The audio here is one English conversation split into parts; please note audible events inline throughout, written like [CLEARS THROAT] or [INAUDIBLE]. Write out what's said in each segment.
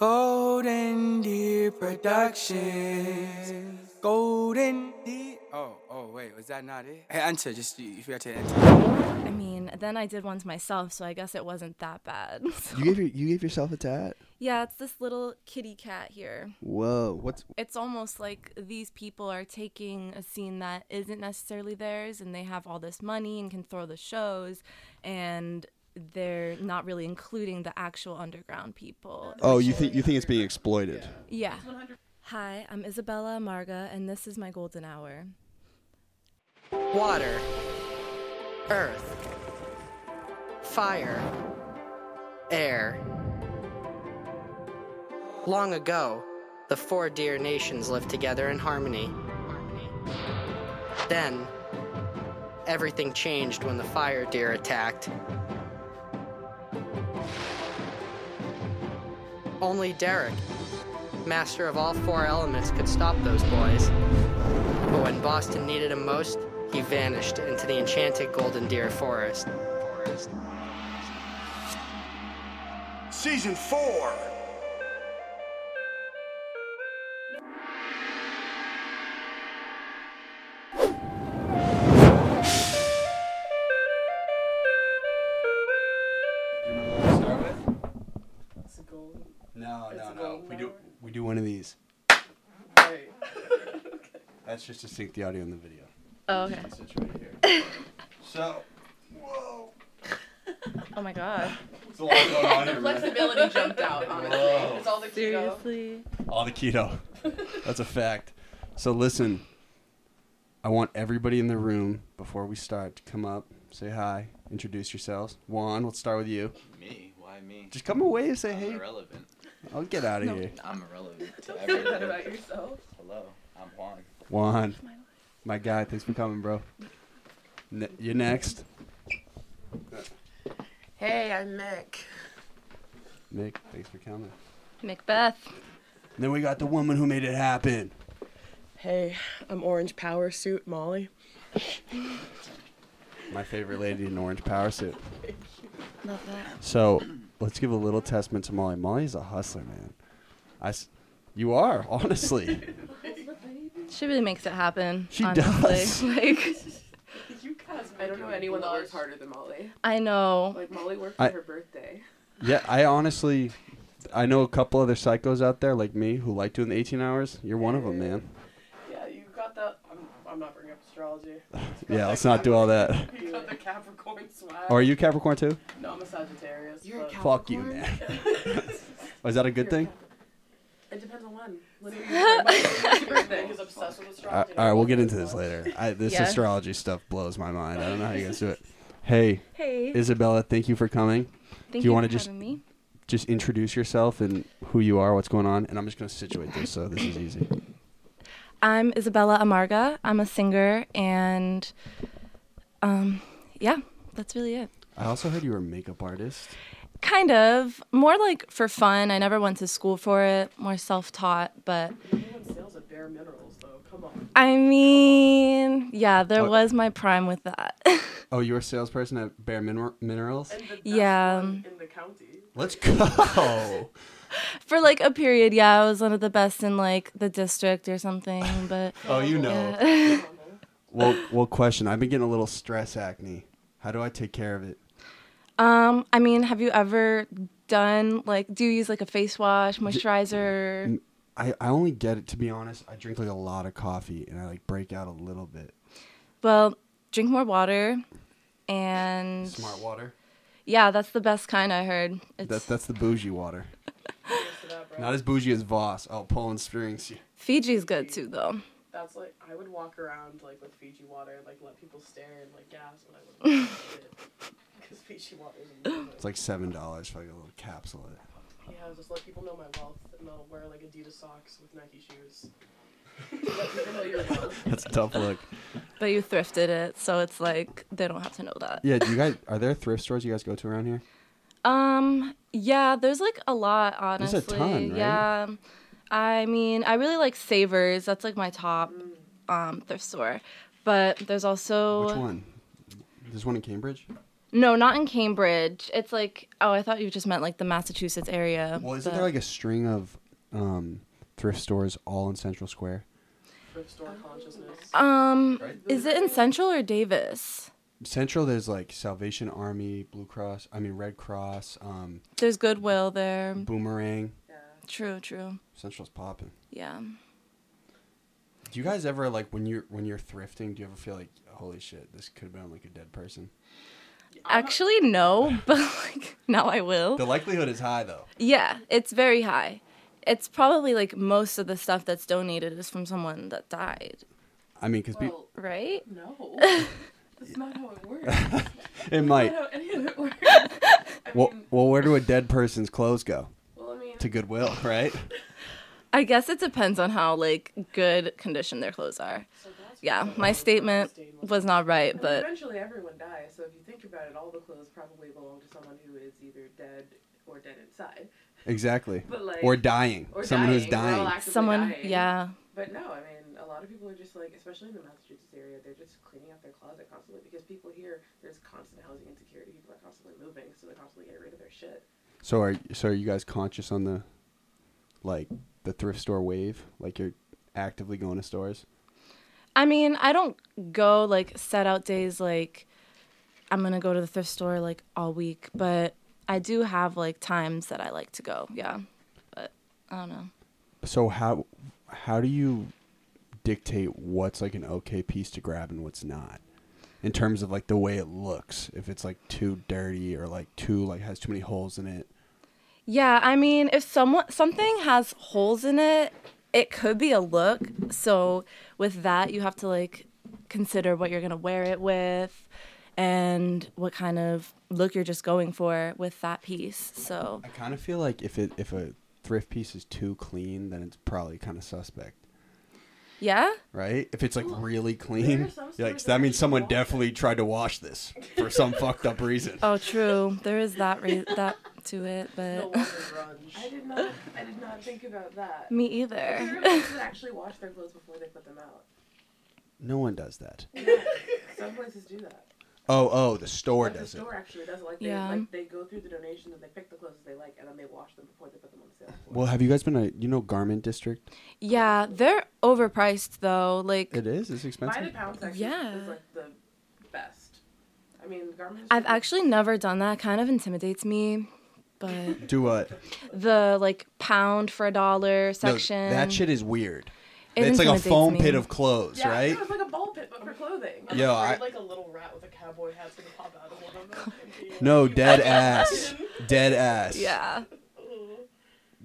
Golden Deer Productions. Golden Deer. Oh, oh, wait, was that not it? Hey, enter, just you, you forgot to enter. I mean, then I did one to myself, so I guess it wasn't that bad. So- [LAUGHS] You gave your, you gave yourself a tat. yeah, it's this little kitty cat here. Whoa, what's It's almost like these people are taking a scene that isn't necessarily theirs and they have all this money and can throw the shows and they're not really including the actual underground people. Oh, you think you think it's being exploited? Yeah. Hi, I'm Isabella Amarga and this is my golden hour. Water, earth, fire, air. Long ago, the four deer nations lived together in harmony. Then, everything changed when the fire deer attacked. Only Derek, master of all four elements, could stop those boys. But when Boston needed him most, he vanished into the enchanted Golden Deer Forest. Season 4. Do one of these. That's just to sync the audio and the video. Oh, okay. Right here. So, Oh my god. it's a lot going on here, man. Flexibility jumped out, honestly. Whoa. It's all the keto. Seriously? All the keto. That's a fact. So listen, I want everybody in the room before we start to come up, say hi, introduce yourselves. Juan, let's start with you. Me? Why me? Just come away and say I'm hey. irrelevant. I'll get out of here. I'm irrelevant to Say that about yourself. Hello, I'm Juan. Juan, my guy, thanks for coming, bro. Ne- you're next. Hey, I'm Mick. Mick, thanks for coming. Macbeth. And then we got the woman who made it happen. Hey, I'm Orange Power Suit Molly. My favorite lady in orange power suit. Love that. So let's give a little testament to Molly. Molly's a hustler, man. I, s- you are honestly. [LAUGHS] She really makes it happen. She honestly. does. [LAUGHS] Like [LAUGHS] You guys, I don't know anyone that works harder than Molly. I know. Like Molly worked I- for her birthday. yeah, I honestly, I know a couple other psychos out there like me who like doing the 18 hours. You're one of them, man. Yeah, you got that. I'm, I'm not bringing up astrology. [LAUGHS] Yeah, let's not do all that. [LAUGHS] You got the Capricorn swag. Oh, are you Capricorn too? No, I'm a Sagittarius. You're a but Fuck you, man. Oh, [LAUGHS] is that a good thing? It depends on when. Literally, my my birthday. He's obsessed with astrology. all right, we'll get into this later. I, this Yeah. astrology stuff blows my mind. I don't know how you guys do it. Hey, Hey. Isabella, thank you for coming. Thank you you wanna for just- having me. Just introduce yourself and who you are, what's going on, and I'm just gonna situate this so this is easy. I'm Isabella Amarga. I'm a singer and um yeah, that's really it. I also heard you were a makeup artist. Kind of. More like for fun. I never went to school for it. More self-taught, but Anyone sales at Bare Minerals, though. Come on. I mean, yeah, there Oh. was my prime with that. [LAUGHS] Oh, you were a salesperson at Bare Mineral- Minerals. And the best Yeah. one in the county. Let's go. [LAUGHS] for like a period, yeah, I was one of the best in like the district or something, but [LAUGHS] oh, you know. yeah. [LAUGHS] Well, well, question. I've been getting a little stress acne. How do I take care of it? Um, I mean, have you ever done like do you use like a face wash, moisturizer? I, I only get it to be honest. I drink like a lot of coffee and I like break out a little bit. Well, drink more water and Smart water. yeah, that's the best kind I heard. It's That that's the bougie water. Cheers to that, bro. Not as bougie as Voss. Oh, pulling strings. Fiji's good too though. That's like I would walk around like with Fiji water, like let people stare and like gas, but I wouldn't because [LAUGHS] Fiji water is amazing. It's like seven dollars for like a little capsule. of it. yeah, just let people know my wealth, and they'll wear like Adidas socks with Nike shoes. let people know your wealth. That's a tough look. But you thrifted it, so it's like they don't have to know that. Yeah, do you guys are there thrift stores you guys go to around here? Um, yeah, there's like a lot, There's a honestly. ton, right? Yeah. I mean, I really like Savers. That's like my top um thrift store. But there's also Which one? There's one in Cambridge. No, not in Cambridge. It's like oh, I thought you just meant like the Massachusetts area. Well, isn't but- there like a string of um, thrift stores all in Central Square? Thrift store consciousness. um Right? is it in Central or Davis? Central, there's like Salvation Army, Blue Cross, I mean Red Cross, um, There's Goodwill there. Boomerang. Yeah. True, true. Central's popping. Yeah. Do you guys ever like when you're when you're thrifting? Do you ever feel like holy shit, this could have been like a dead person? Actually, no, [LAUGHS] but like now I will. The likelihood is high though. Yeah, it's very high. It's probably like most of the stuff that's donated is from someone that died, I mean, because Well, right? no. [LAUGHS] That's not how it works. [LAUGHS] it might. Not how any of it works. [LAUGHS] I Well, mean, well, where do a dead person's clothes go? well, I mean, To Goodwill, right? [LAUGHS] I guess it depends on how like good condition their clothes are. so Yeah, my statement was not right, I mean, but eventually everyone dies. So if you think about it, all the clothes probably belong to someone who is either dead or dead inside. Exactly. But like, Or dying. or Someone who's dying, or all dying. someone, dying. yeah, But no, I mean, a lot of people are just like, especially in the Massachusetts area, they're just cleaning out their closet constantly because people here, there's constant housing insecurity. People are constantly moving, so they're constantly getting rid of their shit. So are so are you guys conscious on the like the thrift store wave? Like you're actively going to stores? I mean, I don't go like set out days like I'm gonna go to the thrift store like all week, but I do have like times that I like to go. Yeah, but I don't know. So how how do you dictate what's like an okay piece to grab and what's not? In terms of like the way it looks, if it's like too dirty or like too like has too many holes in it. Yeah, I mean, if someone something has holes in it, it could be a look. So with that, you have to like consider what you're gonna wear it with, and what kind of look you're just going for with that piece. So I kind of feel like if it if a thrift piece is too clean, then it's probably kind of suspect, yeah, right? If it's like really clean, you're like stores that that means someone wash it." definitely tried to wash this for some [LAUGHS] fucked up reason. oh true, there is that re- that to it, but longer. [LAUGHS] I did not. I did not think about that. me either. are places actually wash their clothes before they put them out. No one does that. Some places do that. Oh, oh, the store Like, does the it. store actually does it. Like they, Yeah. like they go through the donations and they pick the clothes they like and then they wash them before they put them on the sale floor. Well, have you guys been a you know Garment District? Yeah, they're overpriced though. Like It is. It's By the expensive. pound section Yeah. is like the best. I mean, Garment I've actually never done that. Kind of intimidates me, but Do what? the like pound for a dollar No, section. that shit is weird. it it's like a foam me. pit of clothes, yeah, right? No, it's like a ball pit but for clothing. I'm Yo, afraid, I- like a little rat with a cowboy hat's gonna pop out of one of them. No, dead ass, dead ass. Yeah.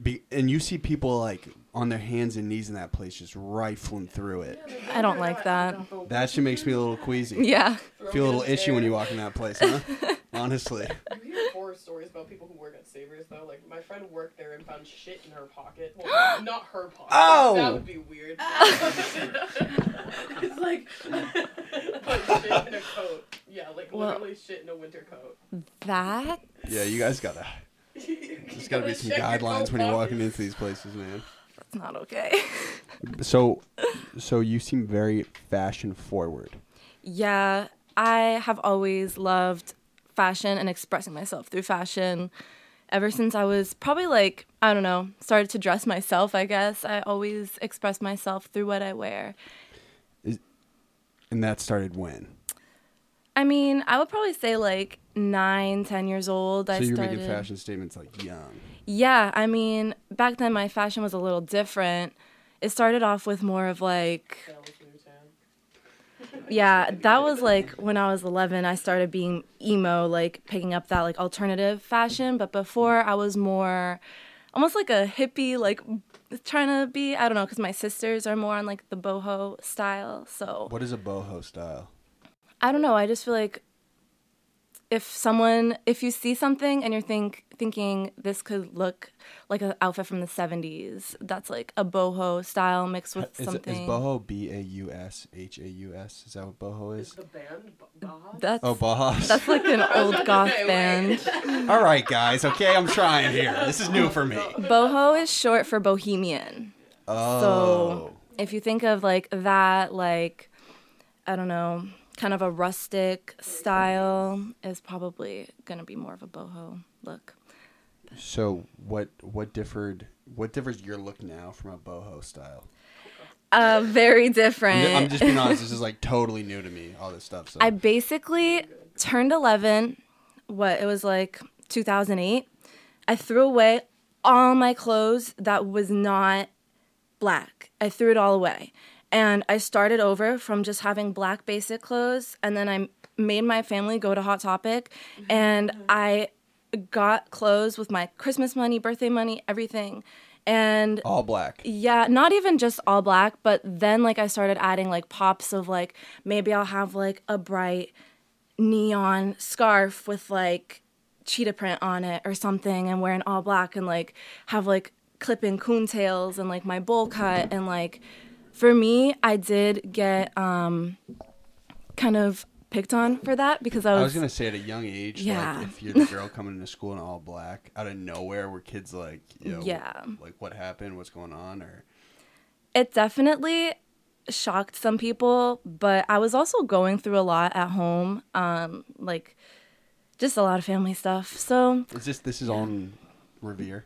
Be- and you see people like on their hands and knees in that place, just rifling through it. I don't like that. That shit makes me a little queasy. Yeah. Feel a little itchy when you walk in that place, huh? [LAUGHS] Honestly. [LAUGHS] You hear horror stories about people who work at Savers though. Like my friend worked there and found shit in her pocket. Well, [GASPS] not her pocket. Oh! that would be weird. [LAUGHS] it's like [LAUGHS] but shit in a coat. Yeah, like Well- literally shit in a winter coat. That Yeah, you guys gotta. There's gotta be some guidelines when you're walking into these places, man. that's not okay. So, so you seem very fashion forward. yeah, I have always loved fashion and expressing myself through fashion. Ever since I was probably like, I don't know, started to dress myself, I guess. I always express myself through what I wear. And that started when? I mean, I would probably say like nine, ten years old. I so you're started. making fashion statements like young. Yeah, I mean, back then my fashion was a little different. It started off with more of like, That was Newtown. Yeah, that was like when I was 11, I started being emo, like picking up that like alternative fashion. But before, I was more almost like a hippie, like trying to be, I don't know, because my sisters are more on like the boho style. So What is a boho style? I don't know. I just feel like if someone, if you see something and you're think thinking this could look like an outfit from the 70s, that's like a boho style mixed with Is, is boho B A U S H A U S? Is that what boho Is is? the band B- Baja? That's Oh, bohos. [LAUGHS] that's like an [LAUGHS] old goth Okay, band. [LAUGHS] All right, guys. Okay, I'm trying here. This is new for me. Boho is short for bohemian. Oh. So if you think of like that, like I don't know, kind of a rustic style is probably going to be more of a boho look. So what what differed what differs your look now from a boho style? Uh, very different. I'm just being honest. This is like totally new to me. All this stuff. So I basically turned 11, what, it was like 2008. I threw away all my clothes that was not black. I threw it all away. And I started over from just having black basic clothes. And then I made my family go to Hot Topic. Mm-hmm. And mm-hmm. I got clothes with my Christmas money, birthday money, everything. And all black. yeah, not even just all black, but then like I started adding like pops of like maybe I'll have like a bright neon scarf with like cheetah print on it or something and wearing all black and like have like clipping coon tails and like my bowl cut and like for me I did get um kind of picked on for that because I was, I was gonna say at a young age, Yeah. like if you're [LAUGHS] the girl coming into school in all black, out of nowhere, where kids like, Yo, Yeah. like what happened, what's going on, or it definitely shocked some people, but I was also going through a lot at home, um, like just a lot of family stuff. So is this this is in Revere?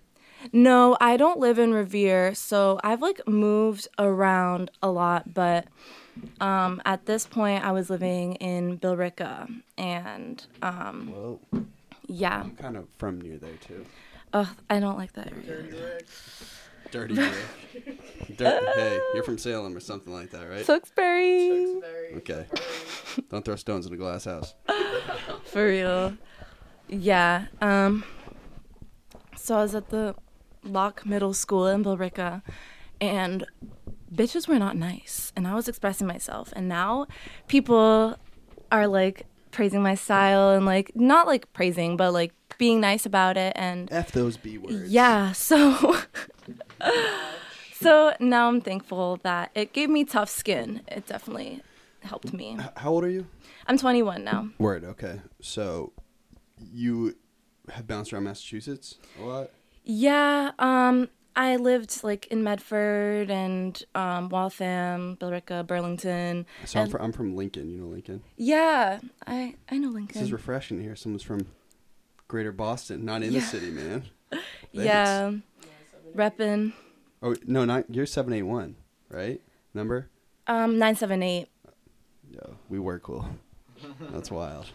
No, I don't live in Revere, so I've like moved around a lot, but um, at this point, I was living in Billerica, and um, Whoa, yeah, I'm kind of from near there too. ugh, I don't like that area. Dirty Rick. Dirty, hey, you're from Salem or something like that, right? Tewksbury, Okay. Don't throw stones in a glass house. [LAUGHS] for real. Yeah. Um. So I was at the Locke Middle School in Billerica, and bitches were not nice, and I was expressing myself, and now people are like praising my style and like not like praising, but like being nice about it, and F those B words. yeah. So. [LAUGHS] So now I'm thankful that it gave me tough skin. It definitely helped me. How old are you? I'm 21 now. Word. Okay. So, you have bounced around Massachusetts a lot. Yeah, um, I lived like in Medford and um, Waltham, Billerica, Burlington. So I'm from, I'm from Lincoln. You know Lincoln. Yeah, I I know Lincoln. This is refreshing to hear someone's from Greater Boston, not in the city, man. [LAUGHS] yeah, reppin' Oh no, not you're seven eight one, right? Number? um 978. Yo, we were cool. That's wild.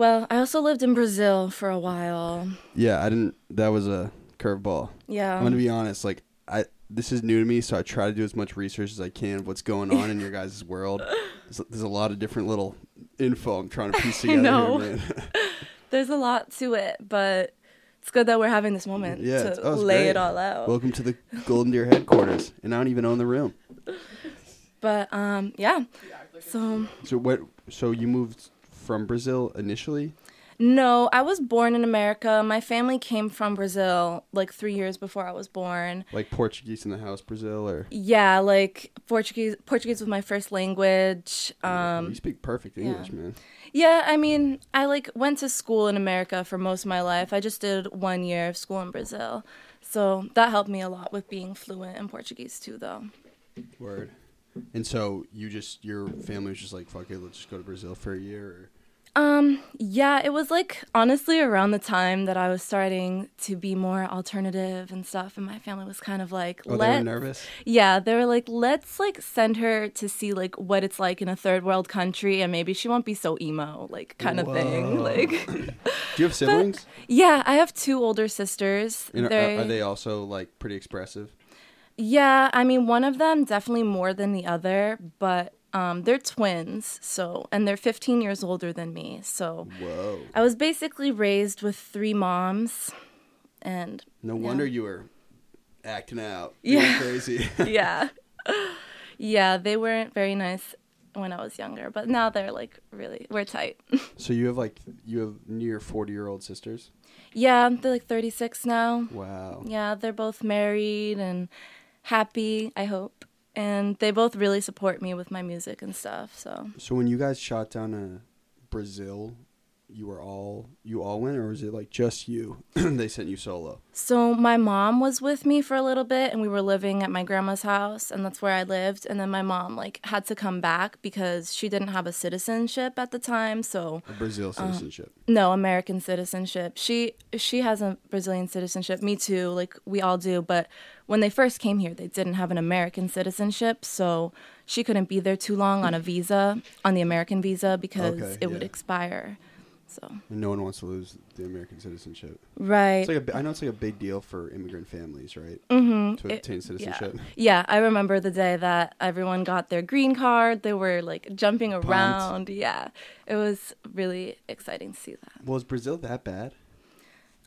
Well, I also lived in Brazil for a while. Yeah, I didn't. That was a curveball. Yeah. I'm gonna be honest. Like I, this is new to me, so I try to do as much research as I can. of What's going on in your guys' [LAUGHS] world? There's, there's a lot of different little info I'm trying to [LAUGHS] piece I together. know. Here. [LAUGHS] There's a lot to it, but it's good that we're having this moment Yeah, to oh, lay great. it all out. Welcome to the Golden Deer headquarters, and I don't even own the room. but um, yeah. So So what? So you moved from Brazil initially? No, I was born in America. My family came from Brazil like three years before I was born. Like Portuguese in the house, Brazil, or Yeah, like Portuguese. Portuguese was my first language. you Um, speak perfect English, man. yeah, I mean, I like went to school in America for most of my life. I just did one year of school in Brazil, so that helped me a lot with being fluent in Portuguese too, though. Word. And so you just your family was just like, fuck it, let's just go to Brazil for a year. Or... Um, yeah, it was like honestly around the time that I was starting to be more alternative and stuff, and my family was kind of like, Oh, "Let's." nervous. Yeah, they were like, let's like send her to see like what it's like in a third world country, and maybe she won't be so emo, like kind of thing. Like, [LAUGHS] Do [LAUGHS] you have siblings? yeah, I have two older sisters. And are, are they also like pretty expressive? Yeah, I mean, one of them definitely more than the other, but um, they're twins, so and they're 15 years older than me. So Whoa. I was basically raised with three moms, and No wonder you were acting out. Yeah. Yeah. Crazy. [LAUGHS] [LAUGHS] yeah, yeah, they weren't very nice when I was younger, but now they're like really we're tight. [LAUGHS] so you have like you have near forty year old sisters. yeah, they're like 36 now. Wow. Yeah, they're both married and happy, I hope. And they both really support me with my music and stuff. So, So when you guys shot down to Brazil, you were all you all went, or was it like just you? [CLEARS THROAT] they sent you solo. So my mom was with me for a little bit and we were living at my grandma's house and that's where I lived and then my mom like had to come back because she didn't have a citizenship at the time. So A Brazil uh, citizenship. no American citizenship. She she has a Brazilian citizenship. Me too. Like we all do, but when they first came here, they didn't have an American citizenship, so she couldn't be there too long on a visa, on the American visa because Okay, it would expire. So, And no one wants to lose the American citizenship. right. It's like a, I know it's like a big deal for immigrant families, right? Mhm. To It- obtain citizenship. Yeah, I remember the day that everyone got their green card. They were like jumping around. Yeah, it was really exciting to see that. Well, Brazil that bad?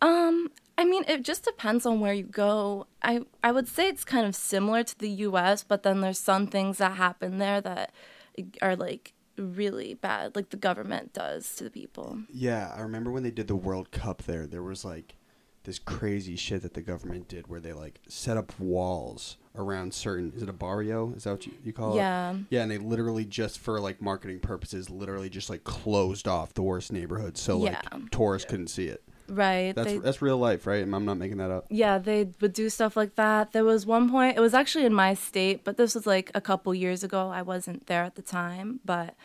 Um, I mean, it just depends on where you go. I I would say it's kind of similar to the U.S., but then there's some things that happen there that are like really bad, like the government does to the people. Yeah, I remember when they did the World Cup there. There was like this crazy shit that the government did where they like set up walls around certain. Is it a barrio? Is that what you, you call it? Yeah. Yeah, and they literally just for like marketing purposes, literally just like closed off the worst neighborhood so like Yeah. tourists couldn't see it. Right. That's they- that's real life, right? I'm not making that up. Yeah, they would do stuff like that. There was one point, it was actually in my state, but this was like a couple years ago. I wasn't there at the time, but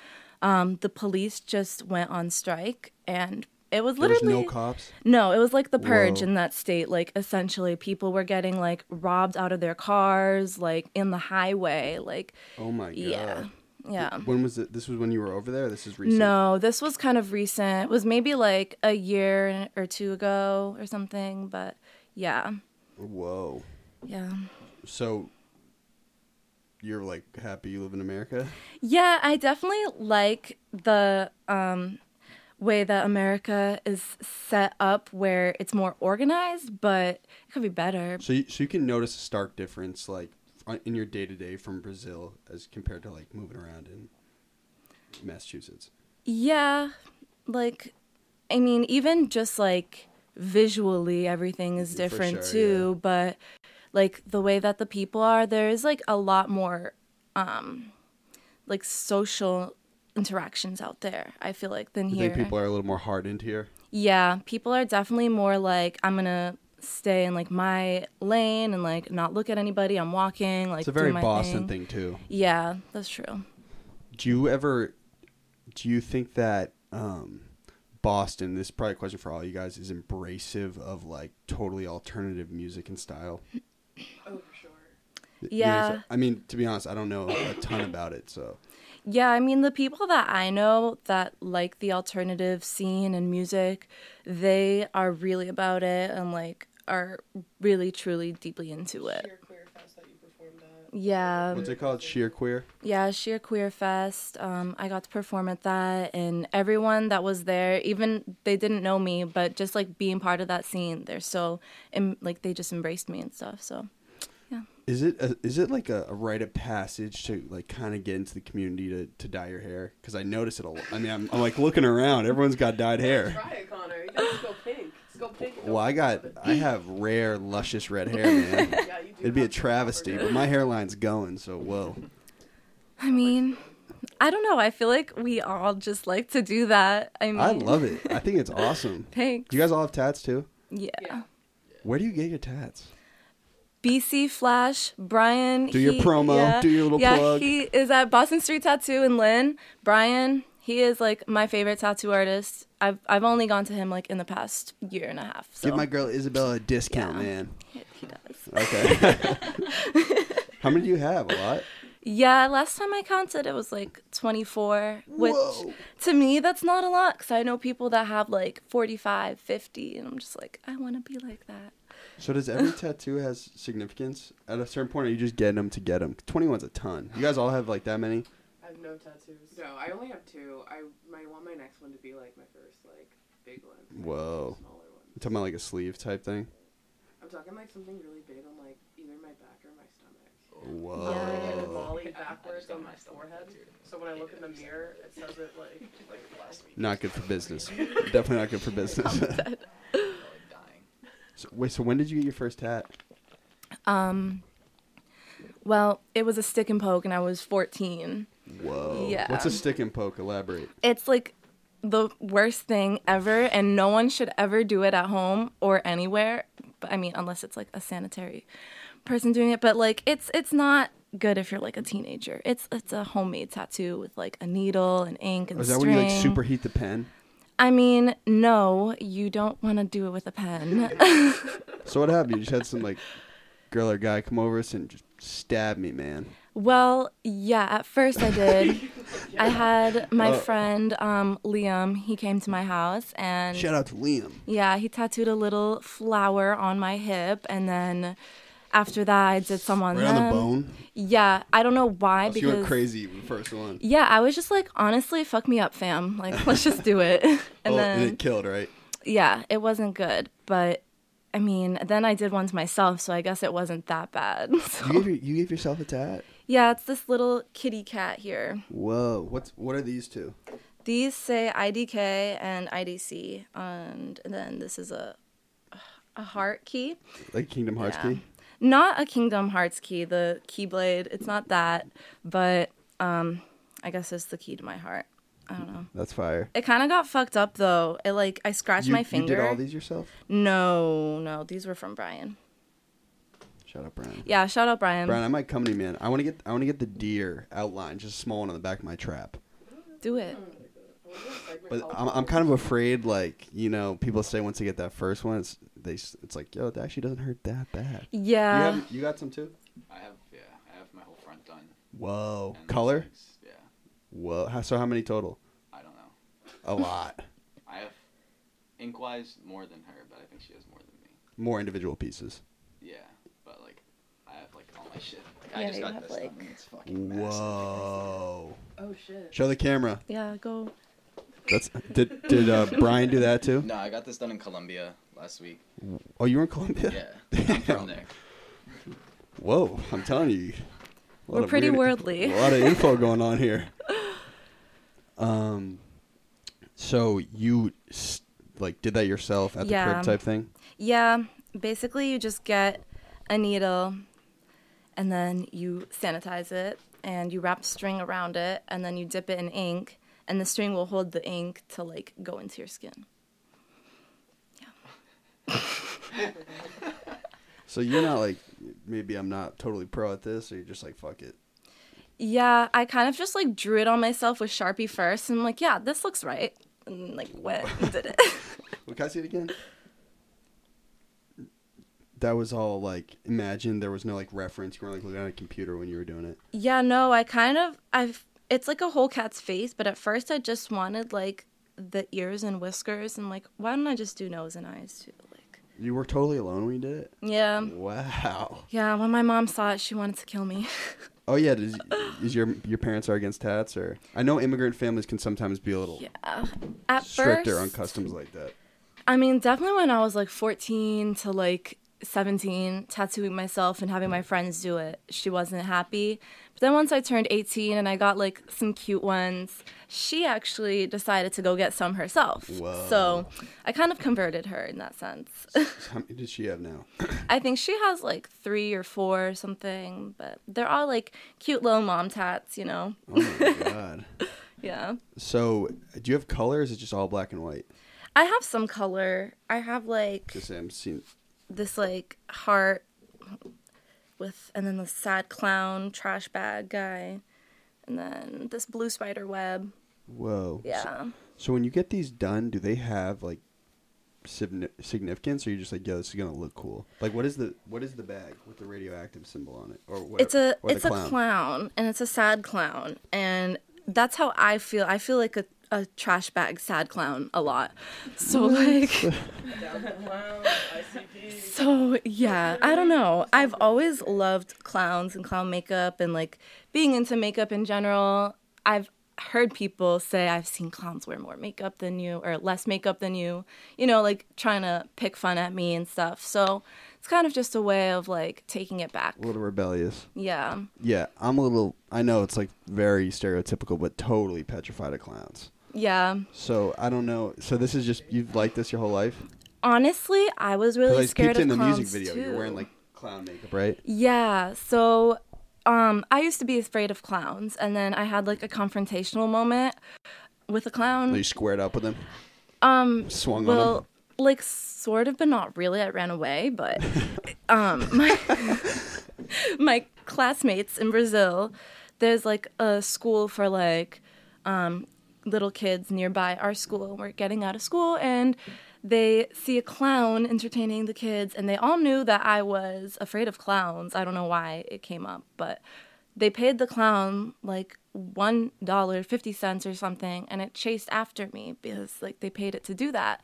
um, the police just went on strike and it was There was literally no cops. No, it was like the purge Whoa. in that state. Like essentially people were getting like robbed out of their cars, like in the highway, like Oh my god. yeah. Yeah. When was it? This was when you were over there. This is recent. No, this was kind of recent. It was maybe like a year or two ago or something, but yeah. Whoa. Yeah. So you're like happy you live in America? Yeah, I definitely like the um, way that America is set up where it's more organized, but it could be better. So you, so you can notice a stark difference like in your day to day from Brazil as compared to like moving around in Massachusetts. Yeah, like, I mean, even just like visually, everything is different sure, too, but like the way that the people are, there is like a lot more um, like social interactions out there, I feel like, than You here. think people are a little more hardened here? Yeah, people are definitely more like I'm gonna stay in like my lane and like not look at anybody. I'm walking like It's a very my Boston thing. thing too. Yeah, that's true. Do you ever do you think that um Boston, this is probably a question for all you guys, is embracive of like totally alternative music and style? Oh, for sure. Y- Yeah. yes, I mean, to be honest, I don't know a ton about it, so Yeah, I mean the people that I know that like the alternative scene and music, they are really about it and like are really truly deeply into it. Sheer Queer Fest that you performed at. Yeah. what's it called? Sheer queer? Yeah, Sheer Queer Fest. Um, I got to perform at that, and everyone that was there, even they didn't know me, but just like being part of that scene, they're so, em- like they just embraced me and stuff. So, Is it a, is it like a, a rite of passage to like kind of get into the community to, to dye your hair? Because I notice it a lot. I mean, I'm, I'm like looking around. Everyone's got dyed hair. Try it, Connor. You gotta go pink. Just go pink. go Well, I got. I have rare, luscious red hair, man. [LAUGHS] Yeah, you do It'd be a travesty, but my hairline's going. So whoa. I mean, I don't know. I feel like we all just like to do that. I mean, I love it. I think it's [LAUGHS] awesome. Thanks. Do you guys all have tats too? yeah. Yeah. Where do you get your tats? BC Flash, Brian. Do your he- promo, Yeah, do your little yeah, plug. he is at Boston Street Tattoo in Lynn. Brian, he is like my favorite tattoo artist. I've I've only gone to him like in the past year and a half. So Give my girl Isabella a discount, Yeah. man. he, he does. Okay. [LAUGHS] How many do you have? A lot. Yeah, last time I counted, it was like 24, which Whoa. to me, that's not a lot because I know people that have like 45, 50, and I'm just like, I want to be like that. So does every tattoo has significance? At a certain point, are you just getting them to get them? 21's a ton. You guys all have like that many? I have no tattoos. No, I only have two. I might want my next one to be like my first like big one. Whoa. Smaller one. You talking about like a sleeve type thing? I'm talking like something really big on like either my back or my stomach. Whoa. Oh, [LAUGHS] I get Yeah. it volley backwards on my forehead, so when I look in the mirror, it says it like like last week. Not good for business. [LAUGHS] Definitely not good for business. [LAUGHS] so, wait, so when did you get your first tat? Um, well, it was a stick and poke, and I was 14. Whoa. Yeah. What's a stick and poke? Elaborate. It's like the worst thing ever, and no one should ever do it at home or anywhere. But I mean, unless it's like a sanitary person doing it. But like, it's it's not good if you're like a teenager. It's it's a homemade tattoo with like a needle and ink and Is that string. when you like superheat the pen? I mean, no, you don't want to do it with a pen. [LAUGHS] So what happened? You just had some like girl or guy come over us and just stab me, man. well, yeah, at first I did. [LAUGHS] I had my Oh. friend um, Liam. He came to my house and Shout out to Liam. Yeah, he tattooed a little flower on my hip, and then after that, I did some on Right on the bone. Yeah, I don't know why oh, you because went crazy the first one. yeah, I was just like, honestly, fuck me up, fam. Like, [LAUGHS] let's just do it. Oh, [LAUGHS] and oh, then and it killed, right? yeah, it wasn't good, but I mean, then I did one to myself, so I guess it wasn't that bad. [LAUGHS] So- You gave, you gave yourself a tat? yeah, it's this little kitty cat here. Whoa. What's what are these two? These say IDK and IDC, and, and then this is a a heart key. Like Kingdom Hearts Yeah. key? Not a Kingdom Hearts key, the Keyblade. It's not that, but um, I guess it's the key to my heart. I don't know. That's fire. It kind of got fucked up though. It like I scratched You, my you finger. did all these yourself? No, no, these were from Brian. Shout out Brian. Yeah, shout out Brian. Brian, I might come to you, man. I want to get I want to get the deer outline, just a small one on the back of my trap. Do it. But I'm, I'm kind of afraid, like you know, people say once they get that first one, it's they it's like, yo, it actually doesn't hurt that bad. you, Yeah. have, you got some too? I have, yeah, I have my whole front done. Whoa, and color? legs, Yeah, Whoa, how, so how many total? I don't know. A lot. [LAUGHS] I have ink wise more than her, but I think she has more than me. More individual pieces. Yeah, but like, I have like all my shit. Like, I Yeah, just you got have, this like- done. and It's fucking massive. Whoa. Oh shit. Show the camera. Yeah, go. That's did did uh, Brian do that too? [LAUGHS] No, I got this done in Colombia last week. Oh, you were in Colombia. Yeah, [LAUGHS] I'm Damn. from there. Whoa, I'm telling you. We're pretty weird- worldly. A [LAUGHS] lot of info [LAUGHS] going on here. Um, so you like did that yourself at the crib type thing? Yeah, basically you just get a needle and then you sanitize it and you wrap string around it and then you dip it in ink and the string will hold the ink to like go into your skin. [LAUGHS] So you're not like maybe I'm not totally pro at this, or you're just like fuck it. Yeah, I kind of just like drew it on myself with Sharpie first and I'm like, yeah, this looks right. And like went and did it. [LAUGHS] Well, can I see it again? That was all like imagine there was no like reference. You weren't like looking at a computer when you were doing it. yeah, no, I kind of I've it's like a whole cat's face, but at first I just wanted like the ears and whiskers and like why don't I just do nose and eyes too? You were totally alone when you did it. yeah. Wow. Yeah, when my mom saw it, she wanted to kill me. [LAUGHS] Oh yeah, does, is your your parents are against tats or? I know immigrant families can sometimes be a little yeah. At stricter first, on customs like that. I mean, definitely when I was like 14 to like 17, tattooing myself and having my friends do it, she wasn't happy. But then once I turned 18 and I got like some cute ones, she actually decided to go get some herself. Whoa. So I kind of converted her in that sense. [LAUGHS] How many does she have now? I think she has like three or four or something, but they're all like cute little mom tats, you know? Oh my god. [LAUGHS] Yeah. So, do you have colors? it just all black and white. I have some color. I have like Just I'm seeing. This like heart with and then the sad clown trash bag guy and then this blue spider web. Whoa. So, Yeah. so when you get these done, do they have like significance, or you're just like, yo, this is gonna look cool? Like, what is the what is the bag with the radioactive symbol on it, or what? It's a it's a clown and it's a sad clown and that's how I feel. I feel like a a trash bag sad clown a lot. So like Down the clown, ICP. So yeah, I don't know. I've always loved clowns and clown makeup and like being into makeup in general. I've heard people say I've seen clowns wear more makeup than you or less makeup than you. You know, like trying to pick fun at me and stuff. So it's kind of just a way of like taking it back. A little rebellious. Yeah. Yeah, I'm a little. I know it's like very stereotypical, but totally petrified of clowns. Yeah. So I don't know. So this is just you've liked this your whole life? Honestly, I was really scared of in the clowns music video. too. You're wearing like clown makeup, right? Yeah. So um I used to be afraid of clowns and then I had like a confrontational moment with a clown. You squared up with him, Um, swung on well, him. like sort of, but not really. I ran away, but [LAUGHS] um, my [LAUGHS] my classmates in Brazil, there's like a school for like um, little kids nearby our school. We're getting out of school and they see a clown entertaining the kids, and they all knew that I was afraid of clowns. I don't know why it came up, but they paid the clown like one dollar fifty cents or something, and it chased after me because like they paid it to do that,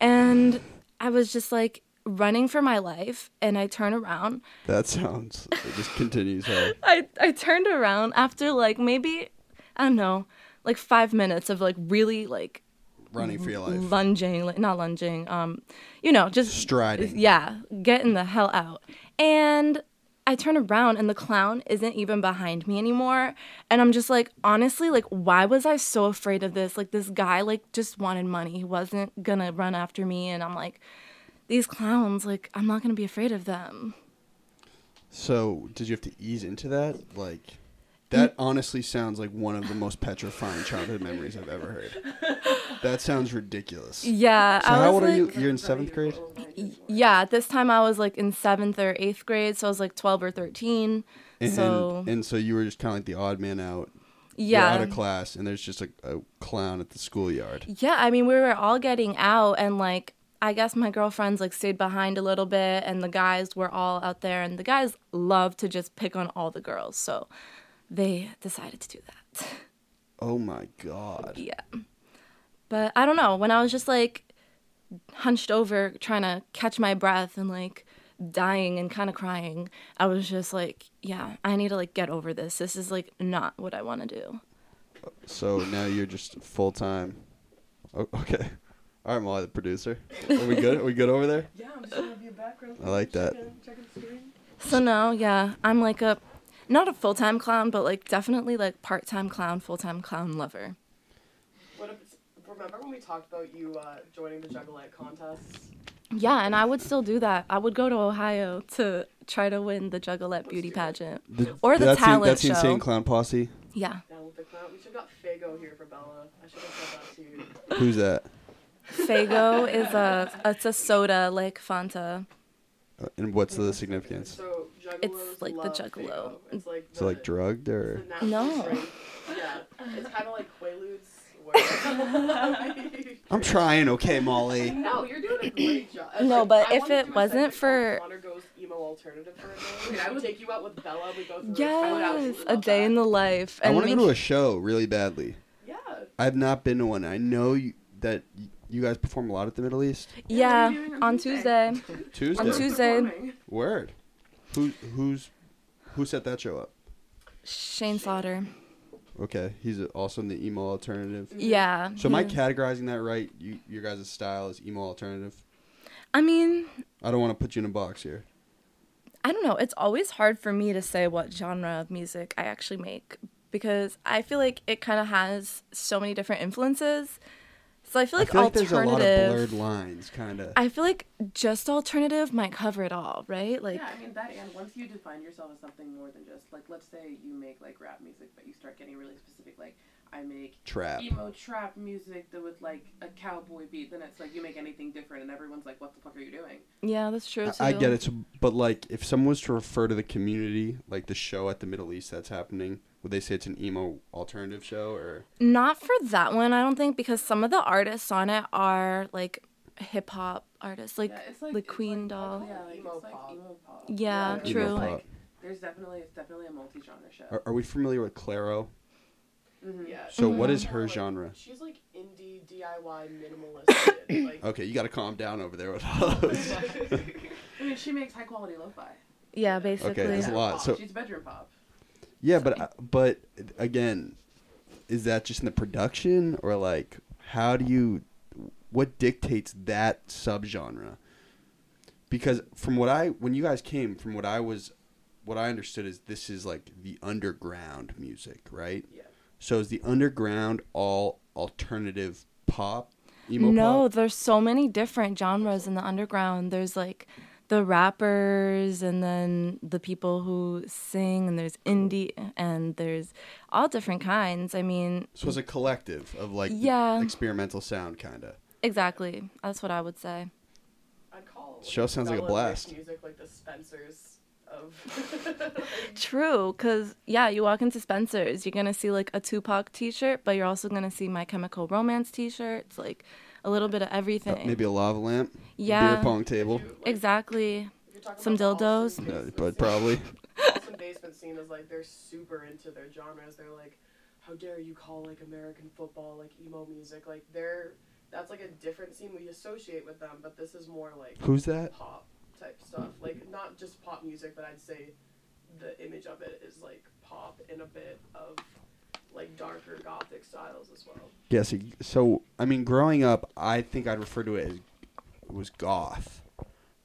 and I was just like running for my life, and I turn around. That sounds. It just continues. [LAUGHS] I I turned around after like maybe I don't know like five minutes of like really like Running for your life. lunging, like not lunging, um, you know, just Striding. Yeah, getting the hell out. And I turn around and the clown isn't even behind me anymore. And I'm just like, honestly, like, why was I so afraid of this? Like, this guy, like, just wanted money. He wasn't gonna run after me. And I'm like, these clowns, like, I'm not gonna be afraid of them. So, did you have to ease into that? Like, that [LAUGHS] honestly sounds like one of the most petrifying childhood memories I've ever heard. That sounds ridiculous. So, Yeah, I was how old are you? You're in seventh grade. Yeah, at this time I was like in seventh or eighth grade, so I was like 12 or 13. And, so and so you were just kind of like the odd man out. You're yeah, out of class, and there's just a, a clown at the schoolyard. Yeah, I mean, we were all getting out, and like, I guess my girlfriends like stayed behind a little bit, and the guys were all out there, and the guys love to just pick on all the girls, so they decided to do that. [LAUGHS] Oh my god. yeah. But I don't know, when I was just like hunched over trying to catch my breath and like dying and kind of crying, I was just like, yeah, I need to like get over this. This is like not what I want to do. So now you're just full time. Oh, okay. All right, Molly, the producer. Are we good? Are we good over there? Yeah, I'm just gonna be a background. I like that. Checking, checking the screen. So now, yeah, I'm like a not a full time clown, but like definitely like part time clown, full time clown lover. What if remember when we talked about you uh, joining the Juggalette contests? Yeah, and I would still do that. I would go to Ohio to try to win the Juggalette beauty pageant The- or the that's talent that's show. insane clown posse. Yeah, Down the clown. We should have got Faygo here for Bella. I should have said that to you. Who's that? Faygo is a it's a soda like Fanta. Uh, And what's the significance? So Juggalos It's like the love Juggalo. It's like So like drugged or? No. strength. Yeah, it's kind of like Quaaludes. [LAUGHS] [LAUGHS] I'm trying, okay, Molly. no, you're doing a great job. No, Like, but I if it wasn't for- called Connor goes emo alternative for a day. I would take you out with Bella. We go through. it. I would Yes, a day that. in the life. I want to go to a show really badly. Yeah. I have not been to one. I know you, that you guys perform a lot at the Middle East. yeah, what are you doing on on Tuesday? Tuesday. Tuesday. On Tuesday. Performing. Word. Who who's who set that show up? Shane Slaughter. Okay, he's also in the emo alternative. Mm-hmm. Yeah. So am I mm-hmm. categorizing that right? You your guys' style is emo alternative. I mean, I don't want to put you in a box here. I don't know. It's always hard for me to say what genre of music I actually make because I feel like it kind of has so many different influences. So I feel like I feel like there's a lot of alternative. blurred lines, kind of. I feel like just alternative might cover it all, right? Like, yeah, I mean that, and once you define yourself as something more than just like, let's say you make like rap music, but you start getting really specific. Like, I make Trap. emo trap music that with like a cowboy beat. Then it's like you make anything different, and everyone's like, "What the fuck are you doing?" yeah, that's true too. I, I get it, but like, if someone was to refer to the community, like the show at the Middle East that's happening, would they say it's an emo alternative show or? Not for that one, I don't think, because some of the artists on it are like hip hop artists, like yeah, it's like the it's Queen like, doll. Yeah, like emo pop. Emo pop. Yeah, it's true. Emo Like, there's definitely it's definitely a multi-genre show. Are, are we familiar with Clairo? Yeah. So what Mhm. is her Like, genre? She's like indie DIY minimalist. like, Okay, you got to calm down over there with all those. [LAUGHS] I mean, she makes high quality lo-fi. Yeah, basically. Okay, there's a lot, so- she's bedroom pop. Yeah, but uh, but again, is that just in the production or like how do you what dictates that subgenre? Because from what I when you guys came, from what I was what I understood is this is like the underground music, right? Yeah. So is the underground all alternative pop? Emo no, pop? there's so many different genres in the underground. There's like the rappers and then the people who sing and there's indie and there's all different kinds. I mean, So it's a collective of like Yeah. experimental sound kind of. exactly. That's what I would say. I'd call Show sounds like a blast. Music like the Spencers of. [LAUGHS] [LAUGHS] True, because, yeah, you walk into Spencer's, you're going to see like a Tupac t shirt, but you're also going to see My Chemical Romance t shirts, like a little bit of everything. Maybe a lava lamp. Yeah. Beer pong table. Exactly. You're talking Some dildos. Austin Uh, but probably. Austin basement scene is like they're super into their genres. They're like, how dare you call like American football like emo music? Like they're that's like a different scene we associate with them, but this is more like Who's that? pop type stuff. Like not just pop music, but I'd say the image of it is like pop and a bit of like darker gothic styles as well. Yes. So I mean, growing up, I think I'd refer to it as it was goth,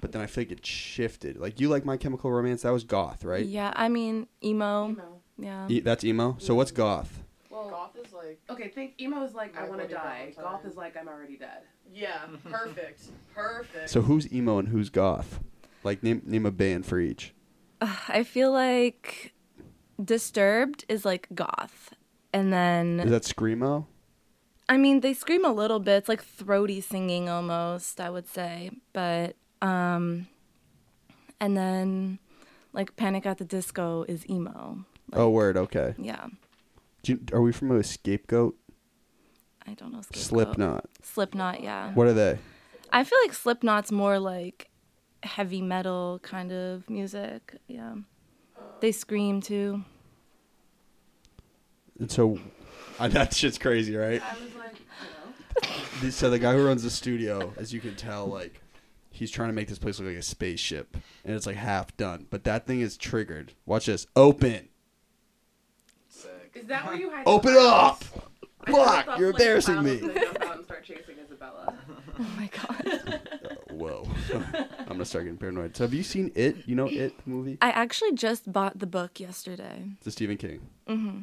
but then I feel like it shifted. Like you like My Chemical Romance, that was goth, right? Yeah, I mean, emo. Emo. Yeah. E- that's emo. So what's goth? Well, goth is like Okay, think emo is like I want to die. Goth is like I'm already dead. yeah, [LAUGHS] perfect, perfect. So who's emo and who's goth? Like name name a band for each. I feel like Disturbed is like goth. And then Is that screamo? I mean, they scream a little bit. It's like throaty singing almost, I would say. But um and then like Panic at the Disco is emo. oh, word. Okay. Yeah. You, are we familiar with Scapegoat? I don't know. Scapegoat. Slipknot. Slipknot, yeah. What are they? I feel like Slipknot's more like heavy metal kind of music. Yeah. They scream too. And so, [LAUGHS] uh, that shit's crazy, right? I was like, you know. The- So the guy who runs the studio, as you can tell, like he's trying to make this place look like a spaceship, and it's like half done. But that thing is triggered. Watch this. Open. Sick. Is that where you hide? Open the up. clowns? I thought Fuck! You're flame embarrassing me. was gonna jump out and start chasing Isabella. [LAUGHS] Oh my god. Uh, whoa. [LAUGHS] I'm gonna start getting paranoid. So have you seen it? You know it the movie? I actually just bought the book yesterday. It's a Stephen King. hmm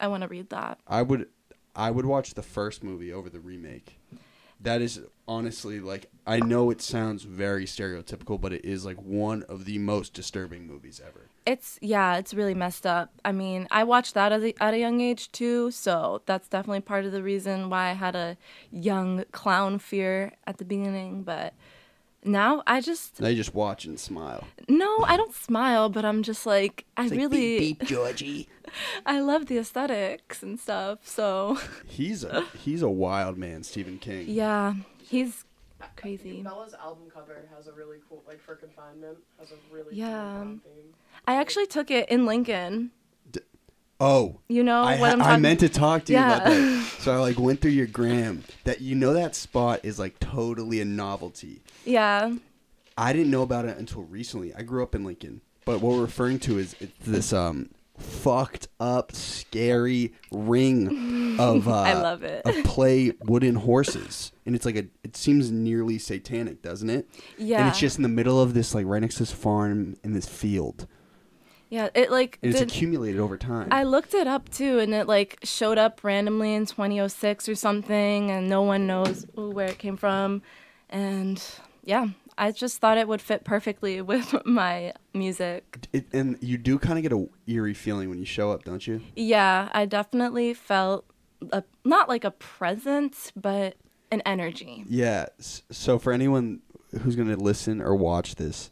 I want to read that. I would I would watch the first movie over the remake. That is honestly like I know it sounds very stereotypical, but it is like one of the most disturbing movies ever. It's yeah, it's really messed up. I mean, I watched that at a, at a young age too, so that's definitely part of the reason why I had a young clown fear at the beginning. But now I just Now you just watch and smile. no, I don't smile, but I'm just like I like, really beep, beep, Georgie. [LAUGHS] I love the aesthetics and stuff. So He's a he's a wild man, Stephen King. yeah, he's crazy. Bella's album cover has a really cool, like for confinement, has a really Yeah. cool. I actually took it in Lincoln. Oh, You know I, what I'm I meant to talk to you about Yeah. that. [LAUGHS] So I like went through your gram. That you know that spot is like totally a novelty. Yeah, I didn't know about it until recently. I grew up in Lincoln, but what we're referring to is it's this um fucked up, scary ring [LAUGHS] of uh, I love it. of play wooden horses, and it's like a. It seems nearly satanic, doesn't it? yeah, And it's just in the middle of this, like right next to this farm in this field, yeah. It like and it's did- accumulated over time. I looked it up too, and it like showed up randomly in 2006 or something, and no one knows where it came from. And yeah, I just thought it would fit perfectly [LAUGHS] with my music. It, and you do kind of get a eerie feeling when you show up, don't you? Yeah, I definitely felt a, not like a presence, but an energy. Yeah. So for anyone who's going to listen or watch this,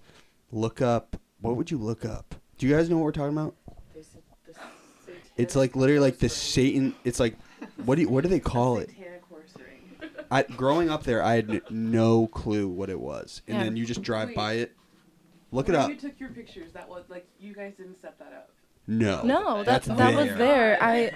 look up. What would you look up? Do you guys know what we're talking about? They said the satanic It's like literally like the horse. Satan. It's like what do you, what do they call it? Satanic horse ring. I, growing up there, I had n- no clue what it was, and Yeah. then you just drive Wait. by it. Look it When up. You took your pictures. That was like you guys didn't set that up. No, No, that That's that was there. there. I